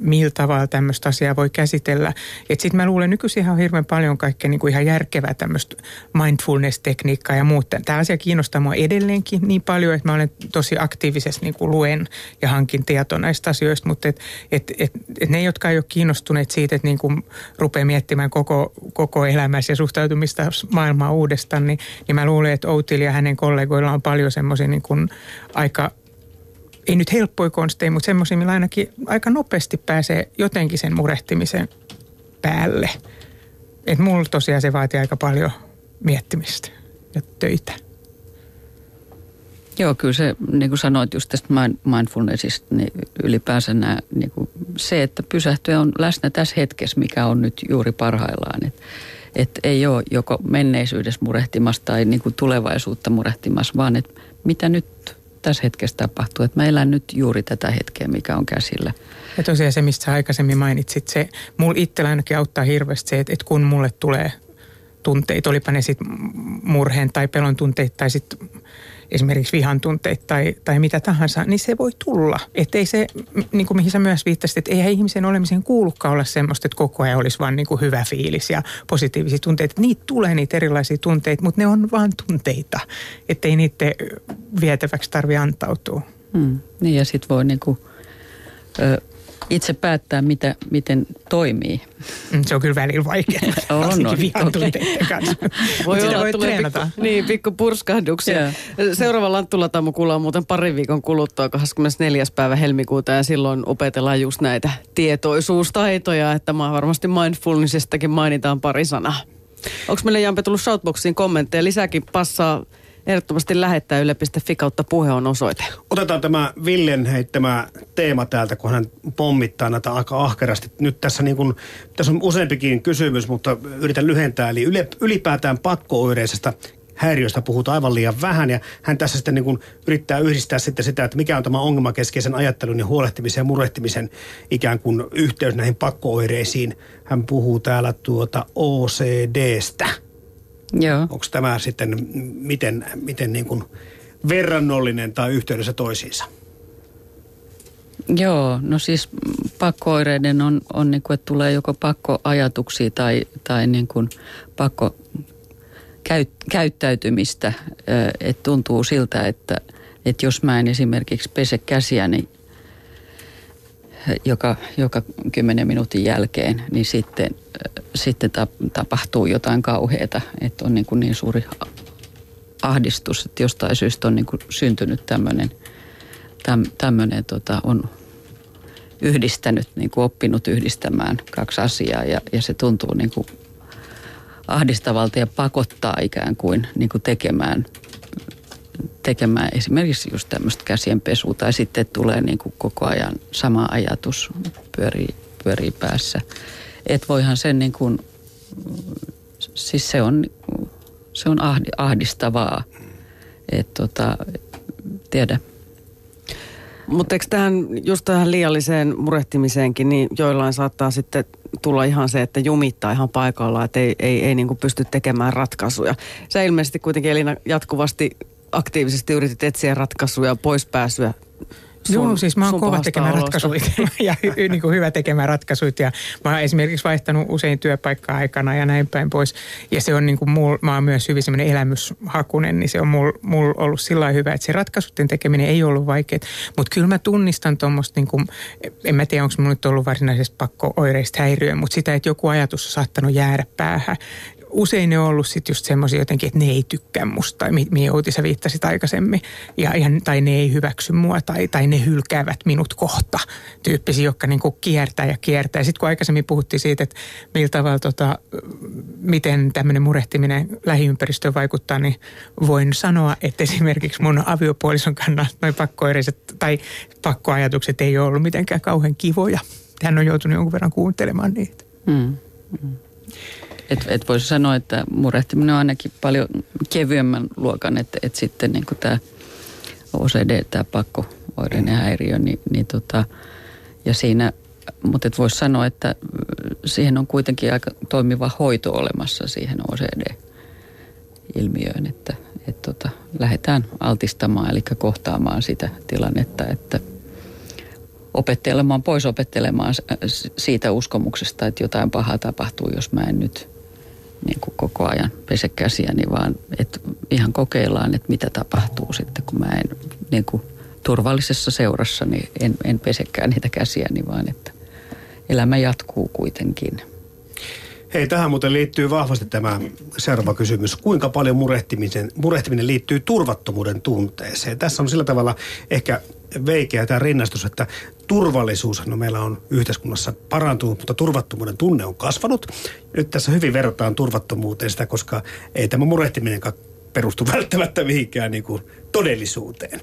millä tavalla tämmöistä asiaa voi käsitellä. Että sitten mä luulen nykyisin ihan hirveän paljon kaikkea niin kuin ihan järkevää tämmöistä mindfulness-tekniikkaa ja muuta. Tämä asia kiinnostaa mua edelleenkin niin paljon, että mä olen tosi aktiivisesti niin kuin luen ja hankin tietoa näistä asioista, mutta et, et, et, et ne, jotka ei ole kiinnostuneet siitä, että niin kuin rupeaa miettimään koko, koko elämässä ja suhtautumista maailmaa uudestaan, niin, niin mä luulen, että Outil ja hänen kollegoilla on paljon semmoisia niin aika ei nyt helppoja konsteja, mutta semmoisia, millä ainakin aika nopeasti pääsee jotenkin sen murehtimisen päälle. Että mulla tosiaan se vaatii aika paljon miettimistä ja töitä. Joo, kyllä se, niin kuin sanoit just tästä mindfulnessista, niin ylipäänsä nämä, niin kuin se, että pysähtyä on läsnä tässä hetkessä, mikä on nyt juuri parhaillaan. Että et ei ole joko menneisyydessä murehtimassa tai niin kuin tulevaisuutta murehtimassa, vaan että mitä nyt tässä hetkessä tapahtuu. Että mä elän nyt juuri tätä hetkeä, mikä on käsillä. Ja tosiaan se, mistä aikaisemmin mainitsit, se mulla itsellä ainakin auttaa hirveästi se, että, että kun mulle tulee tunteita, olipa ne sitten murheen tai pelon tunteita tai sitten esimerkiksi vihan tunteita tai, tai mitä tahansa, niin se voi tulla. Että ei se, niin kuin mihin sä myös viittasit, että eihän ihmisen olemiseen kuulukaan olla semmoista, että koko ajan olisi vaan niin kuin hyvä fiilis ja positiivisia tunteita. Niitä tulee niitä erilaisia tunteita, mutta ne on vaan tunteita, ettei niiden vietäväksi tarvi antautua. Hmm. Niin ja sitten voi niinku, ö, itse päättää, mitä, miten toimii. Mm, se on kyllä välillä vaikea. on, on. kanssa. Voi olla, voi treenata. pikku, niin, pikku purskahduksia. Joo. Seuraava Lanttulatamu kuullaan muuten parin viikon kuluttua 24. päivä helmikuuta ja silloin opetellaan just näitä tietoisuustaitoja, että mä varmasti mindfulnessistakin mainitaan pari sanaa. Onko meille Jampe tullut Shoutboxiin kommentteja? Lisääkin passaa ehdottomasti lähettää yle.fi kautta puhe on osoite. Otetaan tämä Villen heittämä teema täältä, kun hän pommittaa näitä aika ahkerasti. Nyt tässä, niin kuin, tässä on useampikin kysymys, mutta yritän lyhentää. Eli ylipäätään pakkooireisesta häiriöstä puhutaan aivan liian vähän. Ja hän tässä sitten niin kuin yrittää yhdistää sitten sitä, että mikä on tämä ongelmakeskeisen ajattelun ja huolehtimisen ja murehtimisen ikään kuin yhteys näihin pakkooireisiin. Hän puhuu täällä tuota OCDstä. Joo. Onko tämä sitten miten, miten niin kuin verrannollinen tai yhteydessä toisiinsa? Joo, no siis pakkooireiden on, on niin kuin, että tulee joko pakkoajatuksia tai, tai niin kuin pakko käyt, käyttäytymistä. Että tuntuu siltä, että, että jos mä en esimerkiksi pese käsiäni joka, joka kymmenen minuutin jälkeen, niin sitten, sitten tap- tapahtuu jotain kauheata. Että on niin, kuin niin suuri ahdistus, että jostain syystä on niin kuin syntynyt tämmöinen täm, tämmöinen tota, on yhdistänyt, niin kuin oppinut yhdistämään kaksi asiaa ja, ja se tuntuu niin kuin ahdistavalta ja pakottaa ikään kuin, niin kuin tekemään, tekemään esimerkiksi just tämmöistä käsienpesua tai sitten tulee niin kuin koko ajan sama ajatus pyörii, pyörii päässä. Et voihan sen niin kuin, siis se on, se on ahdi- ahdistavaa. että tota, tiedä, Mutta eikö tähän, just tähän liialliseen murehtimiseenkin, niin joillain saattaa sitten tulla ihan se, että jumittaa ihan paikallaan, että ei, ei, ei niin pysty tekemään ratkaisuja. Sä ilmeisesti kuitenkin Elina jatkuvasti aktiivisesti yritit etsiä ratkaisuja pois pääsyä. Joo, siis mä oon kova tekemään ratkaisuja ja hy- niin kuin hyvä tekemään ratkaisuja. Ja mä oon esimerkiksi vaihtanut usein työpaikkaa aikana ja näin päin pois. Ja se on niin kuin mul, mä oon myös hyvin semmoinen elämyshakunen, niin se on mul, mul ollut sillä hyvä, että se ratkaisuiden tekeminen ei ollut vaikeaa. Mutta kyllä mä tunnistan tuommoista, niin kuin, en mä tiedä onko mulla nyt ollut varsinaisesti pakko oireista häiriöä, mutta sitä, että joku ajatus on saattanut jäädä päähän usein ne on ollut sitten just semmoisia jotenkin, että ne ei tykkää musta, tai mi- mihin Outi sä viittasit aikaisemmin, ja, ja, tai ne ei hyväksy mua, tai, tai ne hylkäävät minut kohta, tyyppisiä, jotka niinku kiertää ja kiertää. Sitten kun aikaisemmin puhuttiin siitä, että millä tavalla tota, miten tämmöinen murehtiminen lähiympäristöön vaikuttaa, niin voin sanoa, että esimerkiksi mun aviopuolison kannalta noin pakkoireiset tai pakkoajatukset ei ole ollut mitenkään kauhean kivoja. Hän on joutunut jonkun verran kuuntelemaan niitä. Mm. mm. Et, et voisi sanoa, että murehtiminen on ainakin paljon kevyemmän luokan, että et sitten niin tämä OCD, tämä pakkooireinen häiriö, niin, niin tota, ja siinä, mutta et voisi sanoa, että siihen on kuitenkin aika toimiva hoito olemassa siihen OCD-ilmiöön, että et tota, lähdetään altistamaan, eli kohtaamaan sitä tilannetta, että opettelemaan, pois opettelemaan siitä uskomuksesta, että jotain pahaa tapahtuu, jos mä en nyt niin kuin koko ajan pese käsiäni, vaan että ihan kokeillaan, että mitä tapahtuu sitten, kun mä en niin kuin turvallisessa seurassa, niin en, en pesekään niitä käsiäni, vaan että elämä jatkuu kuitenkin. Hei, tähän muuten liittyy vahvasti tämä seuraava kysymys. Kuinka paljon murehtiminen, murehtiminen liittyy turvattomuuden tunteeseen? Tässä on sillä tavalla ehkä veikeä tämä rinnastus, että turvallisuus no meillä on yhteiskunnassa parantunut, mutta turvattomuuden tunne on kasvanut. Nyt tässä hyvin verrataan turvattomuuteen sitä, koska ei tämä murehtiminen perustu välttämättä mihinkään niin kuin todellisuuteen.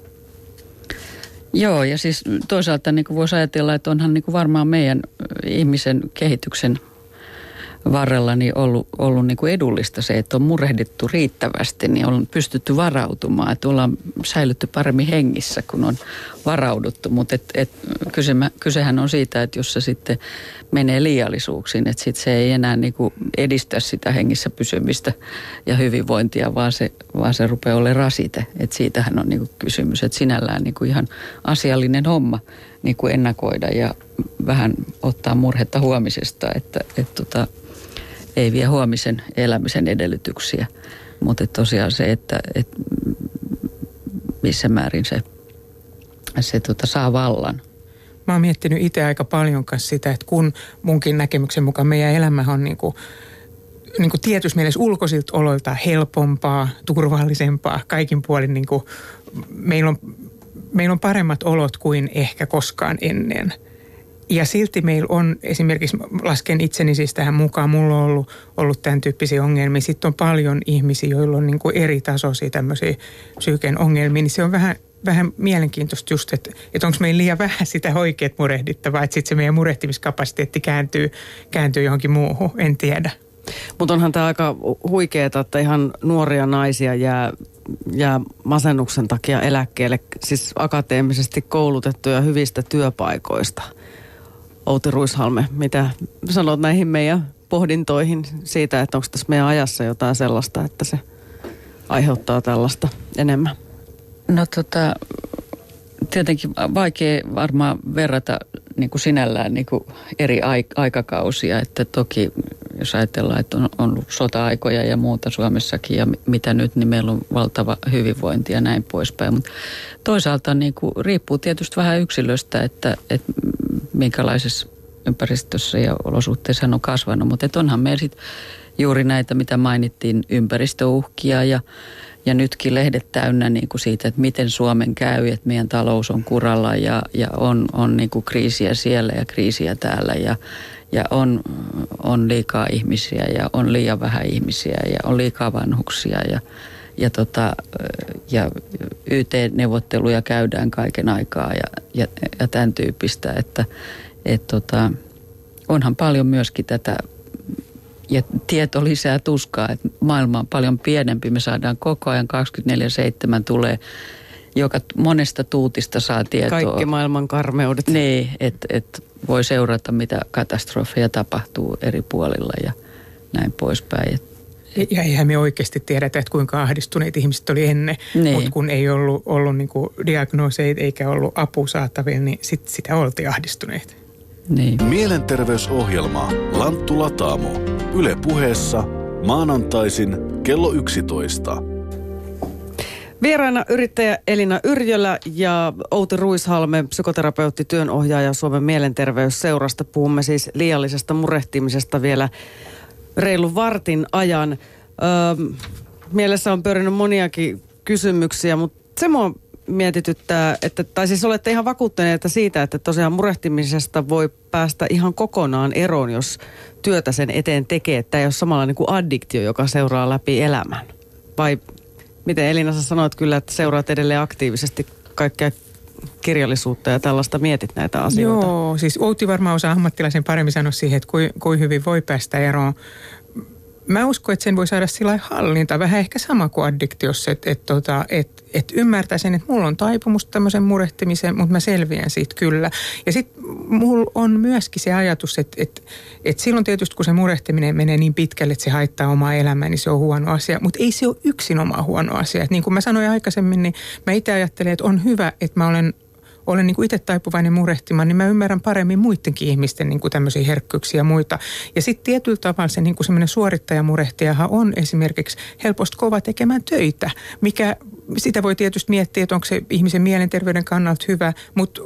Joo, ja siis toisaalta niin kuin voisi ajatella, että onhan niin kuin varmaan meidän ihmisen kehityksen varrella niin ollut, ollut niin kuin edullista se, että on murehdittu riittävästi, niin on pystytty varautumaan, että ollaan säilytty paremmin hengissä, kun on varauduttu. Mutta et, et, kyse, kysehän on siitä, että jos se sitten menee liiallisuuksiin, että sit se ei enää niin kuin edistä sitä hengissä pysymistä ja hyvinvointia, vaan se, vaan se rupeaa olemaan rasite. Että siitähän on niin kuin kysymys, että sinällään niin kuin ihan asiallinen homma niin kuin ennakoida ja vähän ottaa murhetta huomisesta, että, että tota, ei vie huomisen elämisen edellytyksiä. Mutta tosiaan se, että, että missä määrin se, se tota, saa vallan. Mä oon miettinyt itse aika paljon sitä, että kun munkin näkemyksen mukaan meidän elämä on niin kuin, niin kuin tietyssä mielessä ulkoisilta oloilta helpompaa, turvallisempaa, kaikin puolin niin kuin meillä on, meillä on paremmat olot kuin ehkä koskaan ennen – ja silti meillä on esimerkiksi, lasken itseni siis tähän mukaan, mulla on ollut, ollut tämän tyyppisiä ongelmia. Sitten on paljon ihmisiä, joilla on niin kuin eri tasoisia tämmöisiä psyyken ongelmia, niin se on vähän, vähän mielenkiintoista just, että, että onko meillä liian vähän sitä oikeat murehdittavaa, että sitten se meidän murehtimiskapasiteetti kääntyy, kääntyy johonkin muuhun, en tiedä. Mutta onhan tämä aika huikeaa, että ihan nuoria naisia jää, jää masennuksen takia eläkkeelle, siis akateemisesti koulutettuja hyvistä työpaikoista – Outi Ruishalme, mitä sanot näihin meidän pohdintoihin siitä, että onko tässä meidän ajassa jotain sellaista, että se aiheuttaa tällaista enemmän? No tota, tietenkin vaikea varmaan verrata niin kuin sinällään niin kuin eri aikakausia, että toki jos ajatellaan, että on, on sota-aikoja ja muuta Suomessakin ja mitä nyt, niin meillä on valtava hyvinvointi ja näin poispäin. Mutta toisaalta niin kuin, riippuu tietysti vähän yksilöstä, että, että minkälaisessa ympäristössä ja olosuhteissa hän on kasvanut. Mutta onhan meillä sitten juuri näitä, mitä mainittiin, ympäristöuhkia ja, ja nytkin lehdet täynnä niin kuin siitä, että miten Suomen käy, että meidän talous on kuralla ja, ja on, on niin kuin kriisiä siellä ja kriisiä täällä ja, ja on, on liikaa ihmisiä ja on liian vähän ihmisiä ja on liikaa vanhuksia ja, ja, tota, ja YT-neuvotteluja käydään kaiken aikaa ja, ja, ja tämän tyyppistä, että et tota, onhan paljon myöskin tätä ja tieto lisää tuskaa, että maailma on paljon pienempi. Me saadaan koko ajan 24-7 tulee, joka monesta tuutista saa tietoa. Kaikki maailman karmeudet. Niin, että et voi seurata, mitä katastrofeja tapahtuu eri puolilla ja näin poispäin. Et ja eihän me oikeasti tiedetä, että kuinka ahdistuneet ihmiset oli ennen, niin. mutta kun ei ollut, ollut niin diagnooseita eikä ollut apu saatavilla, niin sit sitä oltiin ahdistuneet. Niin. Mielenterveysohjelma Lanttu Lataamo. Yle puheessa maanantaisin kello 11. Vieraana yrittäjä Elina Yrjölä ja Outi Ruishalme, psykoterapeutti, työnohjaaja Suomen mielenterveysseurasta. Puhumme siis liiallisesta murehtimisesta vielä reilun vartin ajan. Öö, mielessä on pyörinyt moniakin kysymyksiä, mutta se mua mietityttää, että, tai siis olette ihan vakuuttuneita siitä, että tosiaan murehtimisesta voi päästä ihan kokonaan eroon, jos työtä sen eteen tekee. Että ei ole samalla niin kuin addiktio, joka seuraa läpi elämän. Vai miten Elina sä sanoit kyllä, että seuraat edelleen aktiivisesti kaikkea kirjallisuutta ja tällaista mietit näitä asioita? Joo, siis Outi varmaan osaa ammattilaisen paremmin sanoa siihen, että kuin, kuin hyvin voi päästä eroon. Mä uskon, että sen voi saada sillä hallinta, vähän ehkä sama kuin addiktiossa, että et, tota, et, et ymmärtää sen, että mulla on taipumus tämmöisen murehtimiseen, mutta mä selviän siitä kyllä. Ja sitten mulla on myöskin se ajatus, että et, et silloin tietysti kun se murehtiminen menee niin pitkälle, että se haittaa omaa elämää, niin se on huono asia. Mutta ei se ole yksin oma huono asia. Et niin kuin mä sanoin aikaisemmin, niin mä itse ajattelen, että on hyvä, että mä olen olen niin kuin itse taipuvainen murehtimaan, niin mä ymmärrän paremmin muidenkin ihmisten niin kuin tämmöisiä herkkyyksiä ja muita. Ja sitten tietyllä tavalla se niin kuin semmoinen suorittajamurehtijahan on esimerkiksi helposti kova tekemään töitä, mikä sitä voi tietysti miettiä, että onko se ihmisen mielenterveyden kannalta hyvä, mutta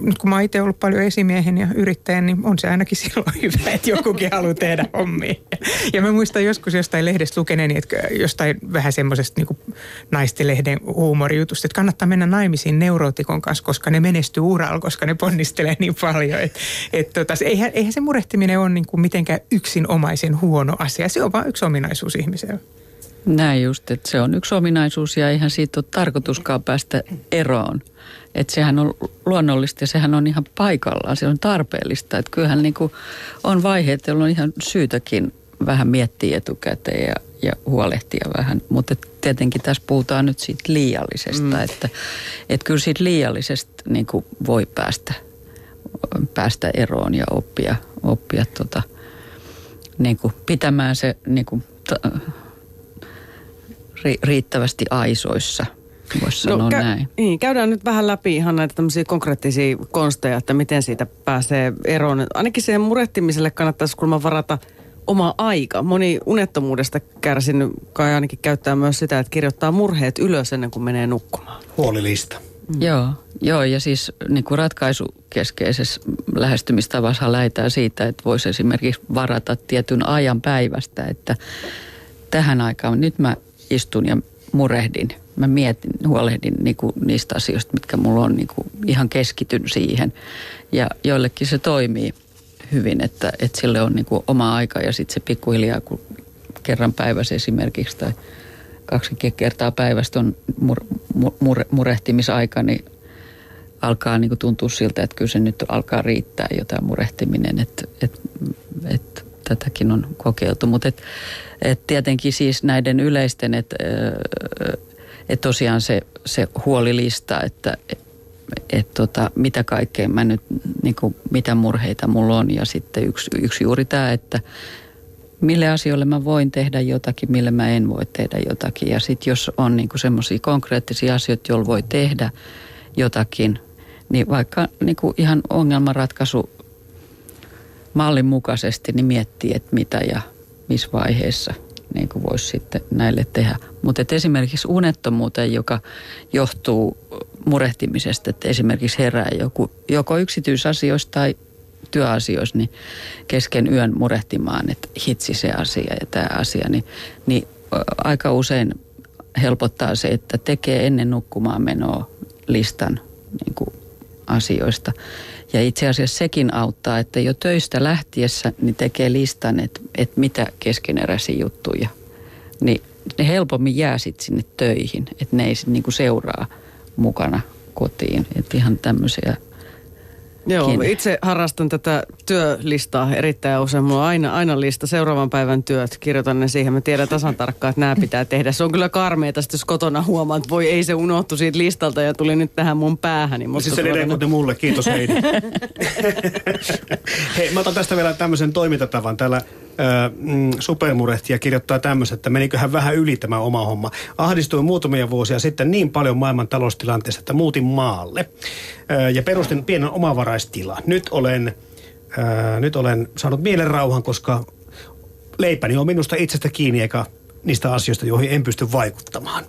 nyt kun mä itse ollut paljon esimiehen ja yrittäjän, niin on se ainakin silloin hyvä, että jokukin haluaa tehdä hommia. Ja mä muistan joskus jostain lehdestä lukeneeni, että jostain vähän semmoisesta niin naistelehden huumorijutusta, että kannattaa mennä naimisiin neurootikon kanssa, koska ne menestyy uralla, koska ne ponnistelee niin paljon. Et, et tota, eihän, eihän se murehtiminen ole niin kuin mitenkään yksinomaisen huono asia. Se on vain yksi ominaisuus ihmisellä. Näin just, että se on yksi ominaisuus ja eihän siitä ole tarkoituskaan päästä eroon. Että sehän on luonnollista ja sehän on ihan paikallaan, se on tarpeellista. Että kyllähän niin kuin on vaiheet, jolloin on ihan syytäkin vähän miettiä etukäteen ja, ja huolehtia vähän. Mutta tietenkin tässä puhutaan nyt siitä liiallisesta, mm. että, että kyllä siitä liiallisesta niin kuin voi päästä, päästä eroon ja oppia, oppia tota, niin kuin pitämään se niin kuin, ta, ri, riittävästi aisoissa – voisi no, sanoa kä- näin. Niin, käydään nyt vähän läpi ihan näitä tämmöisiä konkreettisia konsteja, että miten siitä pääsee eroon. Ainakin siihen murehtimiselle kannattaisi kulma varata oma aika. Moni unettomuudesta kärsinyt kai ainakin käyttää myös sitä, että kirjoittaa murheet ylös ennen kuin menee nukkumaan. Huolilista. Mm. Joo, joo, ja siis niin kuin ratkaisukeskeisessä lähestymistavassa lähetään siitä, että voisi esimerkiksi varata tietyn ajan päivästä, että tähän aikaan nyt mä istun ja murehdin. Mä mietin, huolehdin niin kuin niistä asioista, mitkä mulla on niin kuin ihan keskityn siihen. Ja joillekin se toimii hyvin, että, että sille on niin kuin oma aika ja sitten se pikkuhiljaa, kun kerran päivässä esimerkiksi tai kaksi kertaa päivästä on mur, mur, murehtimisaika, niin alkaa niin kuin tuntua siltä, että kyllä se nyt alkaa riittää jotain murehtiminen, että, että, että tätäkin on kokeiltu. Mutta et, et tietenkin siis näiden yleisten, että et tosiaan se, se huolilista, että et tota, mitä kaikkea mä nyt, niin kuin, mitä murheita mulla on. Ja sitten yksi, yksi juuri tämä, että mille asioille mä voin tehdä jotakin, mille mä en voi tehdä jotakin. Ja sitten jos on niin semmoisia konkreettisia asioita, joilla voi tehdä jotakin, niin vaikka niin kuin ihan ongelmanratkaisu mallin mukaisesti, niin miettii, että mitä ja missä vaiheessa niin kuin voisi sitten näille tehdä. Mutta esimerkiksi unettomuuteen, joka johtuu murehtimisesta, että esimerkiksi herää joku, joko yksityisasioista tai työasioissa, niin kesken yön murehtimaan, että hitsi se asia ja tämä asia, niin, niin aika usein helpottaa se, että tekee ennen nukkumaan menoa listan niin kuin asioista. Ja itse asiassa sekin auttaa, että jo töistä lähtiessä niin tekee listan, että, että mitä keskeneräisiä juttuja. Niin ne helpommin jää sitten sinne töihin, että ne ei sitten niinku seuraa mukana kotiin. Että ihan tämmöisiä Joo, itse harrastan tätä työlistaa erittäin usein. Mulla on aina, aina lista seuraavan päivän työt. Kirjoitan ne siihen. Mä tiedän tasan tarkkaan, että nämä pitää tehdä. Se on kyllä karmeeta, jos kotona huomaan, että voi ei se unohtu siitä listalta ja tuli nyt tähän mun päähän. Niin siis se edelleen mulle. Kiitos Heidi. Hei, mä otan tästä vielä tämmöisen toimintatavan. Täällä supermurehtija kirjoittaa tämmöistä, että meniköhän vähän yli tämä oma homma. Ahdistuin muutamia vuosia sitten niin paljon maailman taloustilanteessa, että muutin maalle ja perustin pienen omavaraistilan. Nyt olen, ää, nyt olen saanut mielen rauhan, koska leipäni on minusta itsestä kiinni eikä niistä asioista, joihin en pysty vaikuttamaan.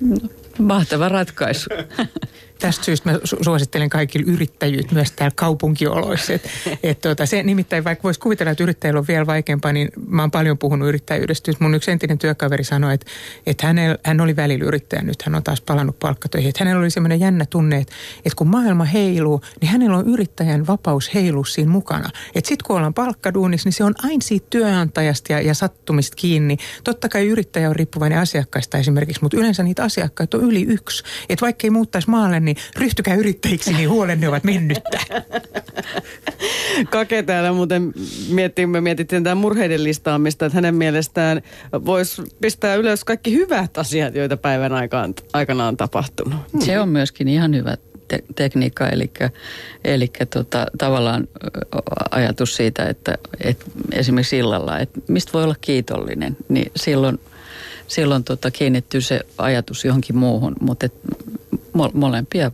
No, mahtava ratkaisu. Tästä syystä mä suosittelen kaikille yrittäjyyttä myös täällä kaupunkioloissa. Et, et tuota, se nimittäin, vaikka voisi kuvitella, että yrittäjillä on vielä vaikeampaa, niin mä oon paljon puhunut yrittäjyydestä. Mun yksi entinen työkaveri sanoi, että, että hänellä, hän oli välillä yrittäjä, nyt hän on taas palannut palkkatöihin. Että hänellä oli semmoinen jännä tunne, että, että kun maailma heiluu, niin hänellä on yrittäjän vapaus heilua siinä mukana. Että sitten kun ollaan palkkaduunissa, niin se on aina siitä työnantajasta ja, ja sattumista kiinni. Totta kai yrittäjä on riippuvainen asiakkaista esimerkiksi, mutta yleensä niitä asiakkaita on yli yksi. Että vaikka ei muuttaisi maalle, niin niin ryhtykää yrittäjiksi, niin huolenne ovat mennyttä. Kake täällä muuten miettii, me mietittiin tämän murheiden listaamista, että hänen mielestään voisi pistää ylös kaikki hyvät asiat, joita päivän aikaan, aikana on tapahtunut. Se on myöskin ihan hyvä te- tekniikka, eli, eli tota, tavallaan ajatus siitä, että, että esimerkiksi illalla, että mistä voi olla kiitollinen, niin silloin, silloin tota, kiinnittyy se ajatus johonkin muuhun, mutta et molempia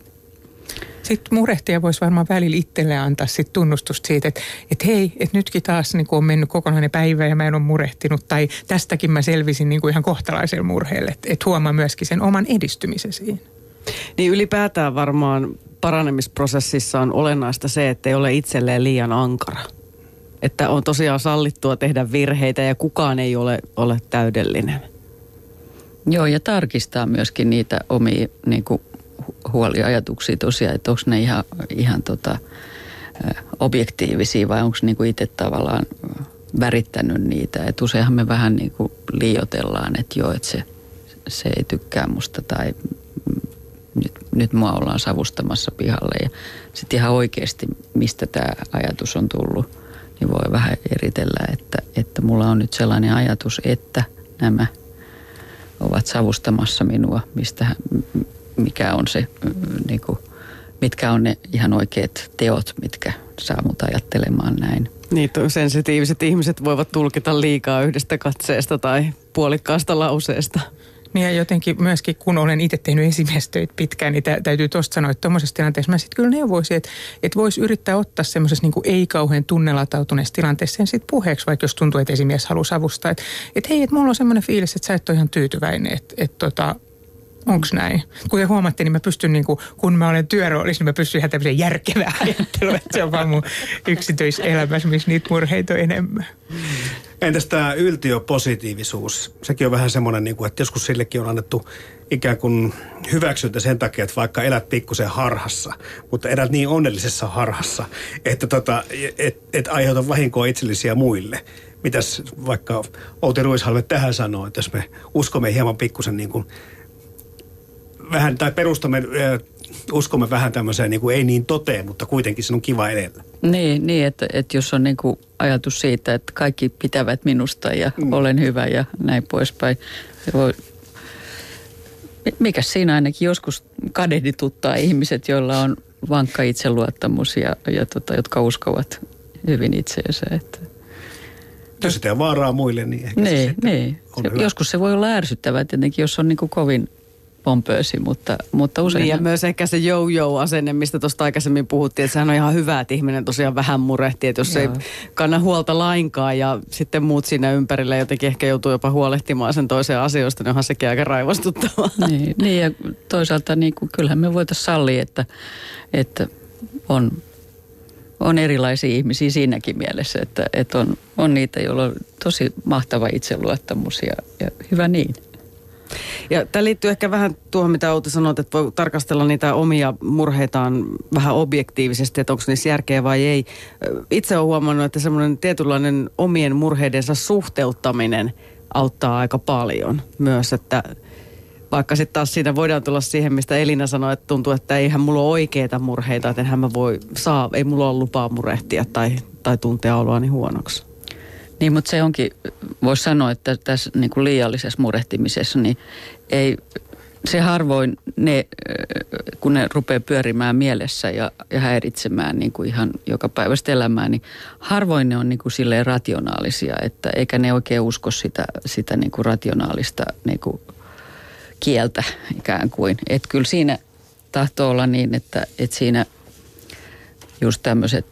sitten murehtia voisi varmaan välillä itselle antaa sit tunnustusta siitä, että, että hei, että nytkin taas niin on mennyt kokonainen päivä ja mä en ole murehtinut. Tai tästäkin mä selvisin niin kuin ihan kohtalaisella murheelle, että, että huomaa myöskin sen oman edistymisen siinä. Niin ylipäätään varmaan paranemisprosessissa on olennaista se, että ei ole itselleen liian ankara. Että on tosiaan sallittua tehdä virheitä ja kukaan ei ole, ole täydellinen. Joo, ja tarkistaa myöskin niitä omia niin kuin huoliajatuksia tosiaan, että onko ne ihan, ihan tota, objektiivisia vai onko niinku itse tavallaan värittänyt niitä. Et useinhan me vähän niin kuin liiotellaan, että joo, että se, se ei tykkää musta tai nyt, nyt mua ollaan savustamassa pihalle. Ja sitten ihan oikeasti, mistä tämä ajatus on tullut, niin voi vähän eritellä, että, että mulla on nyt sellainen ajatus, että nämä ovat savustamassa minua, mistä, mikä on se, niin kuin, mitkä on ne ihan oikeat teot, mitkä saa mut ajattelemaan näin. Niin, sensitiiviset ihmiset voivat tulkita liikaa yhdestä katseesta tai puolikkaasta lauseesta. Niin ja jotenkin myöskin, kun olen itse tehnyt esimiestöitä pitkään, niin täytyy tuosta sanoa, että tuommoisessa tilanteessa mä sitten kyllä neuvoisin, että, että voisi yrittää ottaa semmoisessa niin ei-kauhean tunnelatautuneessa tilanteessa sen sitten puheeksi, vaikka jos tuntuu, että esimies haluaa avustaa. Että, että hei, että mulla on semmoinen fiilis, että sä et ole ihan tyytyväinen, että, että tota, Onko näin? Kuten huomattiin, niin mä pystyn, niin kuin, kun mä olen työroolissa, niin mä pystyn ihan tämmöiseen järkevään ajatteluun, että se on vaan mun yksityiselämässä, missä niitä murheita on enemmän. Entäs tämä yltiöpositiivisuus? Sekin on vähän semmoinen, niin että joskus sillekin on annettu ikään kuin hyväksyntä sen takia, että vaikka elät pikkusen harhassa, mutta elät niin onnellisessa harhassa, että tota, et, et aiheuta vahinkoa itsellisiä muille. Mitäs vaikka Outi Ruishalme tähän sanoo, että jos me uskomme hieman pikkusen niin kuin vähän, tai perustamme, uskomme vähän tämmöiseen niin kuin ei niin toteen, mutta kuitenkin se on kiva edellä. Niin, niin että, että jos on niin kuin ajatus siitä, että kaikki pitävät minusta ja mm. olen hyvä ja näin poispäin. Se voi, mikä siinä ainakin joskus kadehdituttaa ihmiset, joilla on vankka itseluottamus ja, ja tota, jotka uskovat hyvin itseensä. Että. Jos sitä vaaraa muille, niin ehkä niin, se niin. on se, hyvä. Joskus se voi olla ärsyttävää tietenkin, jos on niin kuin kovin pompöösi, mutta, mutta usein... Niin ja myös ehkä se jou-jou-asenne, mistä tuosta aikaisemmin puhuttiin, että sehän on ihan hyvä, että ihminen tosiaan vähän murehtii, että jos Joo. ei kanna huolta lainkaan ja sitten muut siinä ympärillä jotenkin ehkä joutuu jopa huolehtimaan sen toisen asioista, niin onhan sekin aika raivostuttavaa. Niin, niin ja toisaalta niin kuin, kyllähän me voitaisiin sallia, että, että on on erilaisia ihmisiä siinäkin mielessä, että, että on, on niitä, joilla on tosi mahtava itseluottamus ja, ja hyvä niin. Ja tämä liittyy ehkä vähän tuohon, mitä Outi sanoit, että voi tarkastella niitä omia murheitaan vähän objektiivisesti, että onko niissä järkeä vai ei. Itse olen huomannut, että semmoinen tietynlainen omien murheidensa suhteuttaminen auttaa aika paljon myös, että vaikka sitten taas siinä voidaan tulla siihen, mistä Elina sanoi, että tuntuu, että eihän mulla ole oikeita murheita, että enhän mä voi saa, ei mulla ole lupaa murehtia tai, tai tuntea oloani huonoksi. Niin, mutta se onkin, voisi sanoa, että tässä niin kuin liiallisessa murehtimisessa, niin ei, se harvoin ne, kun ne rupeaa pyörimään mielessä ja, ja häiritsemään niin kuin ihan joka päivästä elämää, niin harvoin ne on niin kuin silleen rationaalisia, että eikä ne oikein usko sitä, sitä niin kuin rationaalista niin kuin kieltä ikään kuin. Että kyllä siinä tahtoo olla niin, että, että siinä just tämmöiset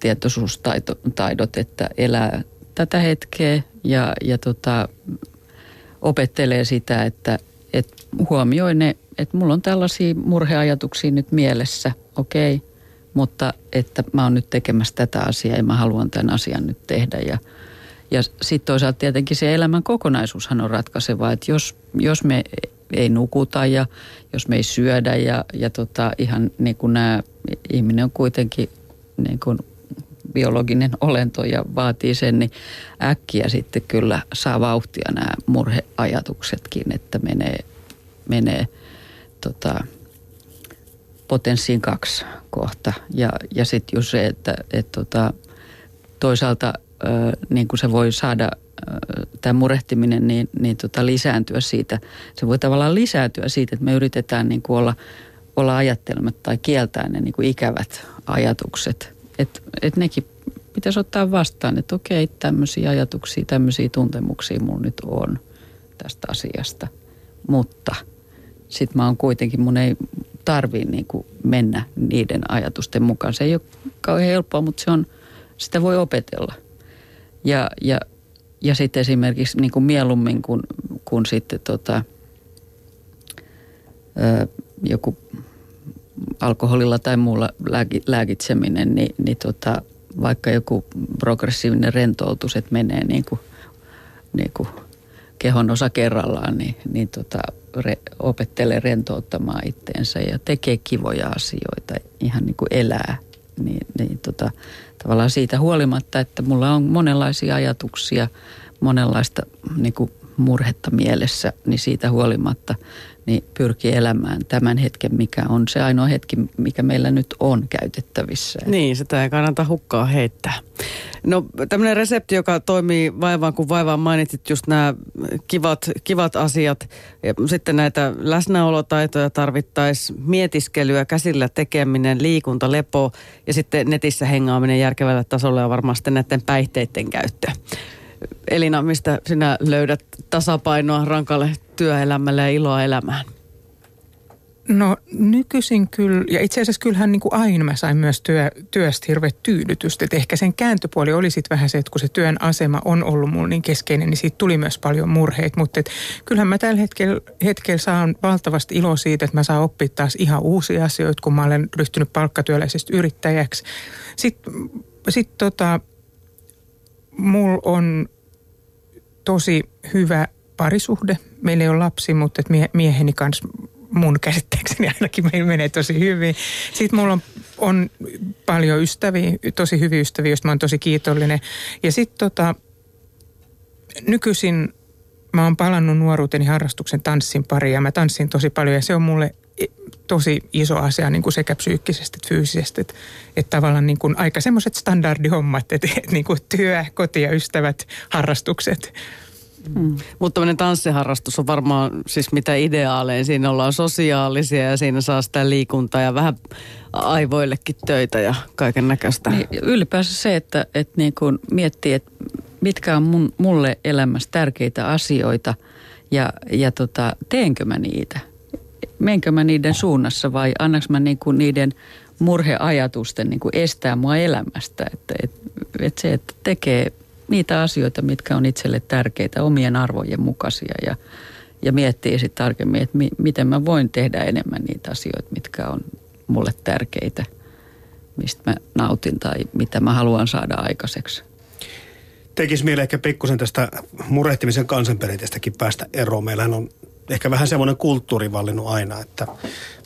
tietoisuustaidot, että elää tätä hetkeä ja, ja tota, opettelee sitä, että, että huomioi ne, että mulla on tällaisia murheajatuksia nyt mielessä, okei, okay, mutta että mä oon nyt tekemässä tätä asiaa ja mä haluan tämän asian nyt tehdä. Ja ja sitten toisaalta tietenkin se elämän kokonaisuushan on ratkaiseva, että jos, jos me ei nukuta ja jos me ei syödä ja, ja tota, ihan niin kuin nämä, ihminen on kuitenkin niin kuin biologinen olento ja vaatii sen, niin äkkiä sitten kyllä saa vauhtia nämä murheajatuksetkin, että menee, menee tota, potenssiin kaksi kohta. Ja, ja sitten just se, että et tota, toisaalta ö, niin kuin se voi saada tämä murehtiminen niin, niin tota lisääntyä siitä. Se voi tavallaan lisääntyä siitä, että me yritetään niin kuin olla, olla ajattelematta tai kieltää ne niin kuin ikävät ajatukset – että et nekin pitäisi ottaa vastaan, että okei, tämmöisiä ajatuksia, tämmöisiä tuntemuksia mulla nyt on tästä asiasta. Mutta sitten mä oon kuitenkin, mun ei tarvii niin kuin mennä niiden ajatusten mukaan. Se ei ole kauhean helppoa, mutta se on, sitä voi opetella. Ja, ja, ja sitten esimerkiksi niin kuin mieluummin kuin, kuin sitten tota, ö, joku alkoholilla tai muulla lääkitseminen, niin, niin tota, vaikka joku progressiivinen rentoutus, että menee niin kuin, niin kuin kehon osa kerrallaan, niin, niin tota, re, opettelee rentouttamaan itteensä ja tekee kivoja asioita, ihan niin kuin elää. Niin, niin tota, tavallaan siitä huolimatta, että mulla on monenlaisia ajatuksia, monenlaista niin kuin murhetta mielessä, niin siitä huolimatta niin pyrkii elämään tämän hetken, mikä on se ainoa hetki, mikä meillä nyt on käytettävissä. Niin, sitä ei kannata hukkaa heittää. No tämmöinen resepti, joka toimii vaivaan kuin vaivaan, mainitsit just nämä kivat, kivat asiat. Ja sitten näitä läsnäolotaitoja tarvittaisiin, mietiskelyä, käsillä tekeminen, liikunta, lepo ja sitten netissä hengaaminen järkevällä tasolla ja varmasti näiden päihteiden käyttö. Elina, mistä sinä löydät tasapainoa rankalle työelämälle ja iloa elämään? No nykyisin kyllä, ja itse asiassa kyllähän niin kuin aina mä sain myös työ, työstä hirveät tyydytystä. Että ehkä sen kääntöpuoli oli sitten vähän se, että kun se työn asema on ollut mulla niin keskeinen, niin siitä tuli myös paljon murheita. Mutta et, kyllähän mä tällä hetkellä, hetkellä saan valtavasti iloa siitä, että mä saan oppia taas ihan uusia asioita, kun mä olen ryhtynyt palkkatyöläisestä yrittäjäksi. Sitten sit tota, mulla on tosi hyvä parisuhde. Meillä ei ole lapsi, mutta mie, mieheni kanssa mun käsittääkseni ainakin meillä menee tosi hyvin. Sitten mulla on, on paljon ystäviä, tosi hyviä ystäviä, joista mä oon tosi kiitollinen. Ja sitten tota, nykyisin mä oon palannut nuoruuteni harrastuksen tanssin pariin ja mä tanssin tosi paljon ja se on mulle tosi iso asia niin kuin sekä psyykkisesti että fyysisesti. Että, että tavallaan niin kuin aika semmoiset standardihommat, että, että niin kuin työ, koti ja ystävät, harrastukset – Mm. Mutta tämmöinen tanssiharrastus on varmaan siis mitä ideaalein. Siinä ollaan sosiaalisia ja siinä saa sitä liikuntaa ja vähän aivoillekin töitä ja kaiken näköistä. Niin, ylipäänsä se, että, että niin kun miettii, että mitkä on mun, mulle elämässä tärkeitä asioita ja, ja tota, teenkö mä niitä? Menkö mä niiden suunnassa vai annaks mä niin kuin niiden murheajatusten niin kuin estää mua elämästä? Että, että, että se, että tekee niitä asioita, mitkä on itselle tärkeitä, omien arvojen mukaisia ja, ja miettii sitten tarkemmin, että mi, miten mä voin tehdä enemmän niitä asioita, mitkä on mulle tärkeitä, mistä mä nautin tai mitä mä haluan saada aikaiseksi. Tekisi mieleen ehkä pikkusen tästä murehtimisen kansanperinteistäkin päästä eroon. Meillähän on ehkä vähän semmoinen kulttuuri vallinnut aina, että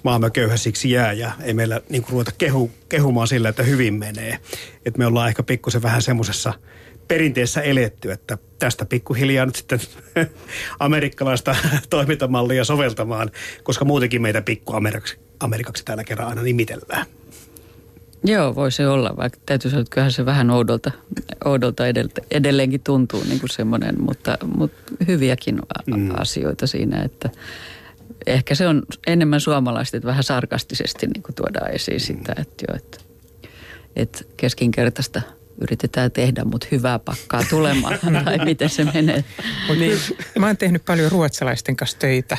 maamme köyhä siksi jää ja ei meillä niin kuin ruveta kehu, kehumaan sillä, että hyvin menee. Että me ollaan ehkä pikkusen vähän semmoisessa – perinteessä eletty, että tästä pikkuhiljaa nyt sitten amerikkalaista toimintamallia soveltamaan, koska muutenkin meitä pikku Amerikaksi, Amerikaksi täällä kerran aina nimitellään. Joo, voi se olla, vaikka täytyy sanoa, että kyllähän se vähän oudolta, oudolta edelleenkin tuntuu niin kuin semmoinen, mutta, mutta hyviäkin mm. asioita siinä, että ehkä se on enemmän suomalaista, että vähän sarkastisesti niin kuin tuodaan esiin sitä, että, jo, että, että keskinkertaista – yritetään tehdä, mutta hyvää pakkaa tulemaan, tai miten se menee. Niin. Mä oon tehnyt paljon ruotsalaisten kanssa töitä.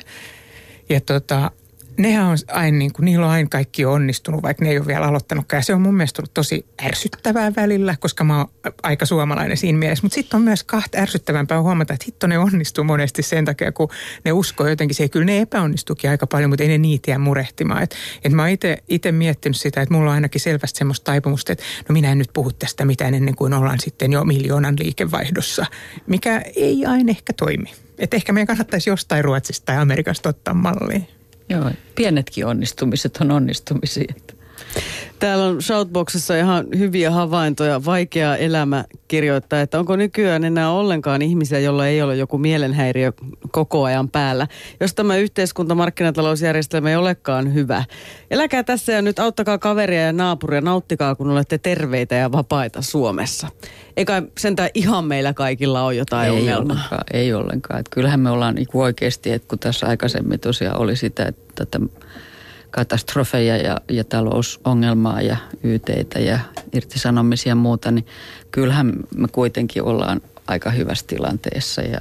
Ja tota, nehän on aina niin kuin, niillä on aina kaikki onnistunut, vaikka ne ei ole vielä aloittanutkaan. Ja se on mun mielestä ollut tosi ärsyttävää välillä, koska mä oon aika suomalainen siinä mielessä. Mutta sitten on myös kahta ärsyttävämpää huomata, että hitto ne onnistuu monesti sen takia, kun ne uskoo jotenkin siihen. Kyllä ne epäonnistukin aika paljon, mutta ei ne niitä jää murehtimaan. Et, et mä oon itse miettinyt sitä, että mulla on ainakin selvästi semmoista taipumusta, että no minä en nyt puhu tästä mitään ennen kuin ollaan sitten jo miljoonan liikevaihdossa, mikä ei aina ehkä toimi. Että ehkä meidän kannattaisi jostain Ruotsista tai Amerikasta ottaa mallia. Joo, pienetkin onnistumiset on onnistumisia. Täällä on Shoutboxissa ihan hyviä havaintoja. Vaikea elämä kirjoittaa, että onko nykyään enää ollenkaan ihmisiä, joilla ei ole joku mielenhäiriö koko ajan päällä. Jos tämä yhteiskunta, markkinatalousjärjestelmä ei olekaan hyvä. Eläkää tässä ja nyt auttakaa kaveria ja naapuria, nauttikaa kun olette terveitä ja vapaita Suomessa. Eikä sentään ihan meillä kaikilla ole jotain ei ongelmaa. Ollenkaan, ei ollenkaan. Että kyllähän me ollaan niin oikeasti, että kun tässä aikaisemmin tosiaan oli sitä, että tätä katastrofeja ja, ja talousongelmaa ja yteitä ja irtisanomisia ja muuta, niin kyllähän me kuitenkin ollaan aika hyvässä tilanteessa ja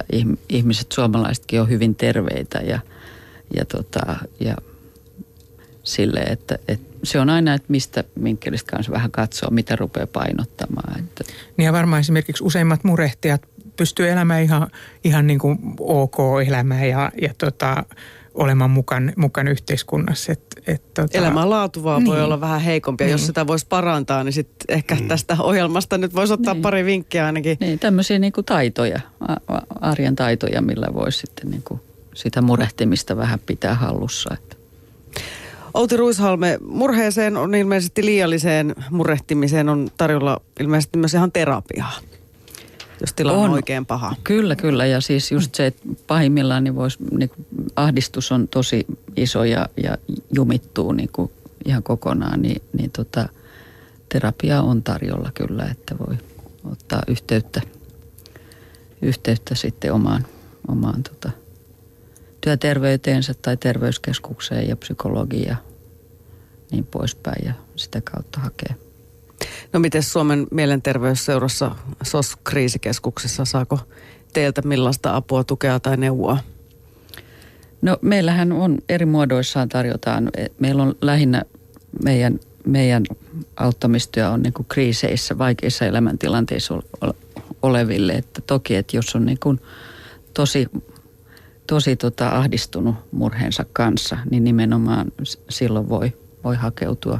ihmiset, suomalaisetkin on hyvin terveitä ja, ja, tota, ja sille, että, että se on aina, että mistä minkkelistä kanssa vähän katsoo, mitä rupeaa painottamaan. Että. Niin ja varmaan esimerkiksi useimmat murehtijat pystyy elämään ihan, ihan niin kuin ok elämää ja, ja tota, olemaan mukaan, mukaan yhteiskunnassa. Et, et, tota, Elämän laatu vaan niin. voi olla vähän heikompia. Niin. Jos sitä voisi parantaa, niin sitten ehkä mm. tästä ohjelmasta nyt voisi ottaa niin. pari vinkkiä ainakin. Niin, tämmöisiä niin kuin taitoja, arjen taitoja, millä voisi sitten niin kuin sitä murehtimista vähän pitää hallussa. Että. Outi Ruishalme, murheeseen on ilmeisesti liialliseen murrehtimiseen on tarjolla ilmeisesti myös ihan terapiaa, jos tilanne on, on oikein paha. Kyllä, kyllä. Ja siis just se, että pahimmillaan niin vois, niin kuin, ahdistus on tosi iso ja, ja jumittuu niin kuin ihan kokonaan, niin, niin tota, terapia on tarjolla kyllä, että voi ottaa yhteyttä, yhteyttä sitten omaan, omaan tota, työterveyteensä tai terveyskeskukseen ja psykologia niin poispäin ja sitä kautta hakee. No miten Suomen mielenterveysseurassa SOS-kriisikeskuksessa saako teiltä millaista apua, tukea tai neuvoa? No meillähän on eri muodoissaan tarjotaan. Meillä on lähinnä meidän, meidän auttamistyö on niin kriiseissä, vaikeissa elämäntilanteissa oleville. Että toki, että jos on niin tosi tosi tota ahdistunut murheensa kanssa, niin nimenomaan silloin voi, voi hakeutua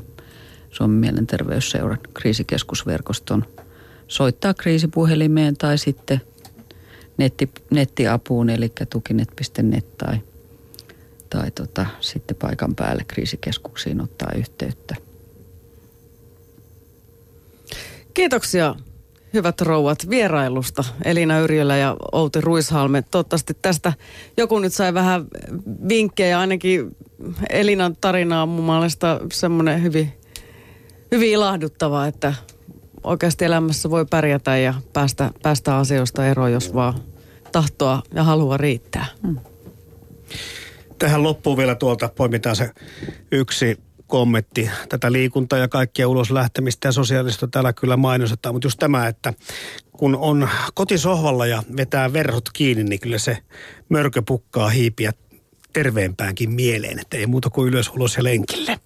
Suomen mielenterveysseuran kriisikeskusverkoston, soittaa kriisipuhelimeen tai sitten netti, nettiapuun, eli tukinet.net tai, tai tota, sitten paikan päälle kriisikeskuksiin ottaa yhteyttä. Kiitoksia hyvät rouvat vierailusta Elina Yrjölä ja Outi Ruishalme. Toivottavasti tästä joku nyt sai vähän vinkkejä. Ainakin Elinan tarina on mun mielestä semmoinen hyvin, hyvin ilahduttava, että oikeasti elämässä voi pärjätä ja päästä, päästä asioista eroon, jos vaan tahtoa ja halua riittää. Hmm. Tähän loppuun vielä tuolta poimitaan se yksi kommentti. Tätä liikuntaa ja kaikkia ulos lähtemistä ja sosiaalista täällä kyllä mainostetaan, mutta just tämä, että kun on kotisohvalla ja vetää verhot kiinni, niin kyllä se mörkö pukkaa hiipiä terveempäänkin mieleen, että ei muuta kuin ylös, ulos ja lenkille.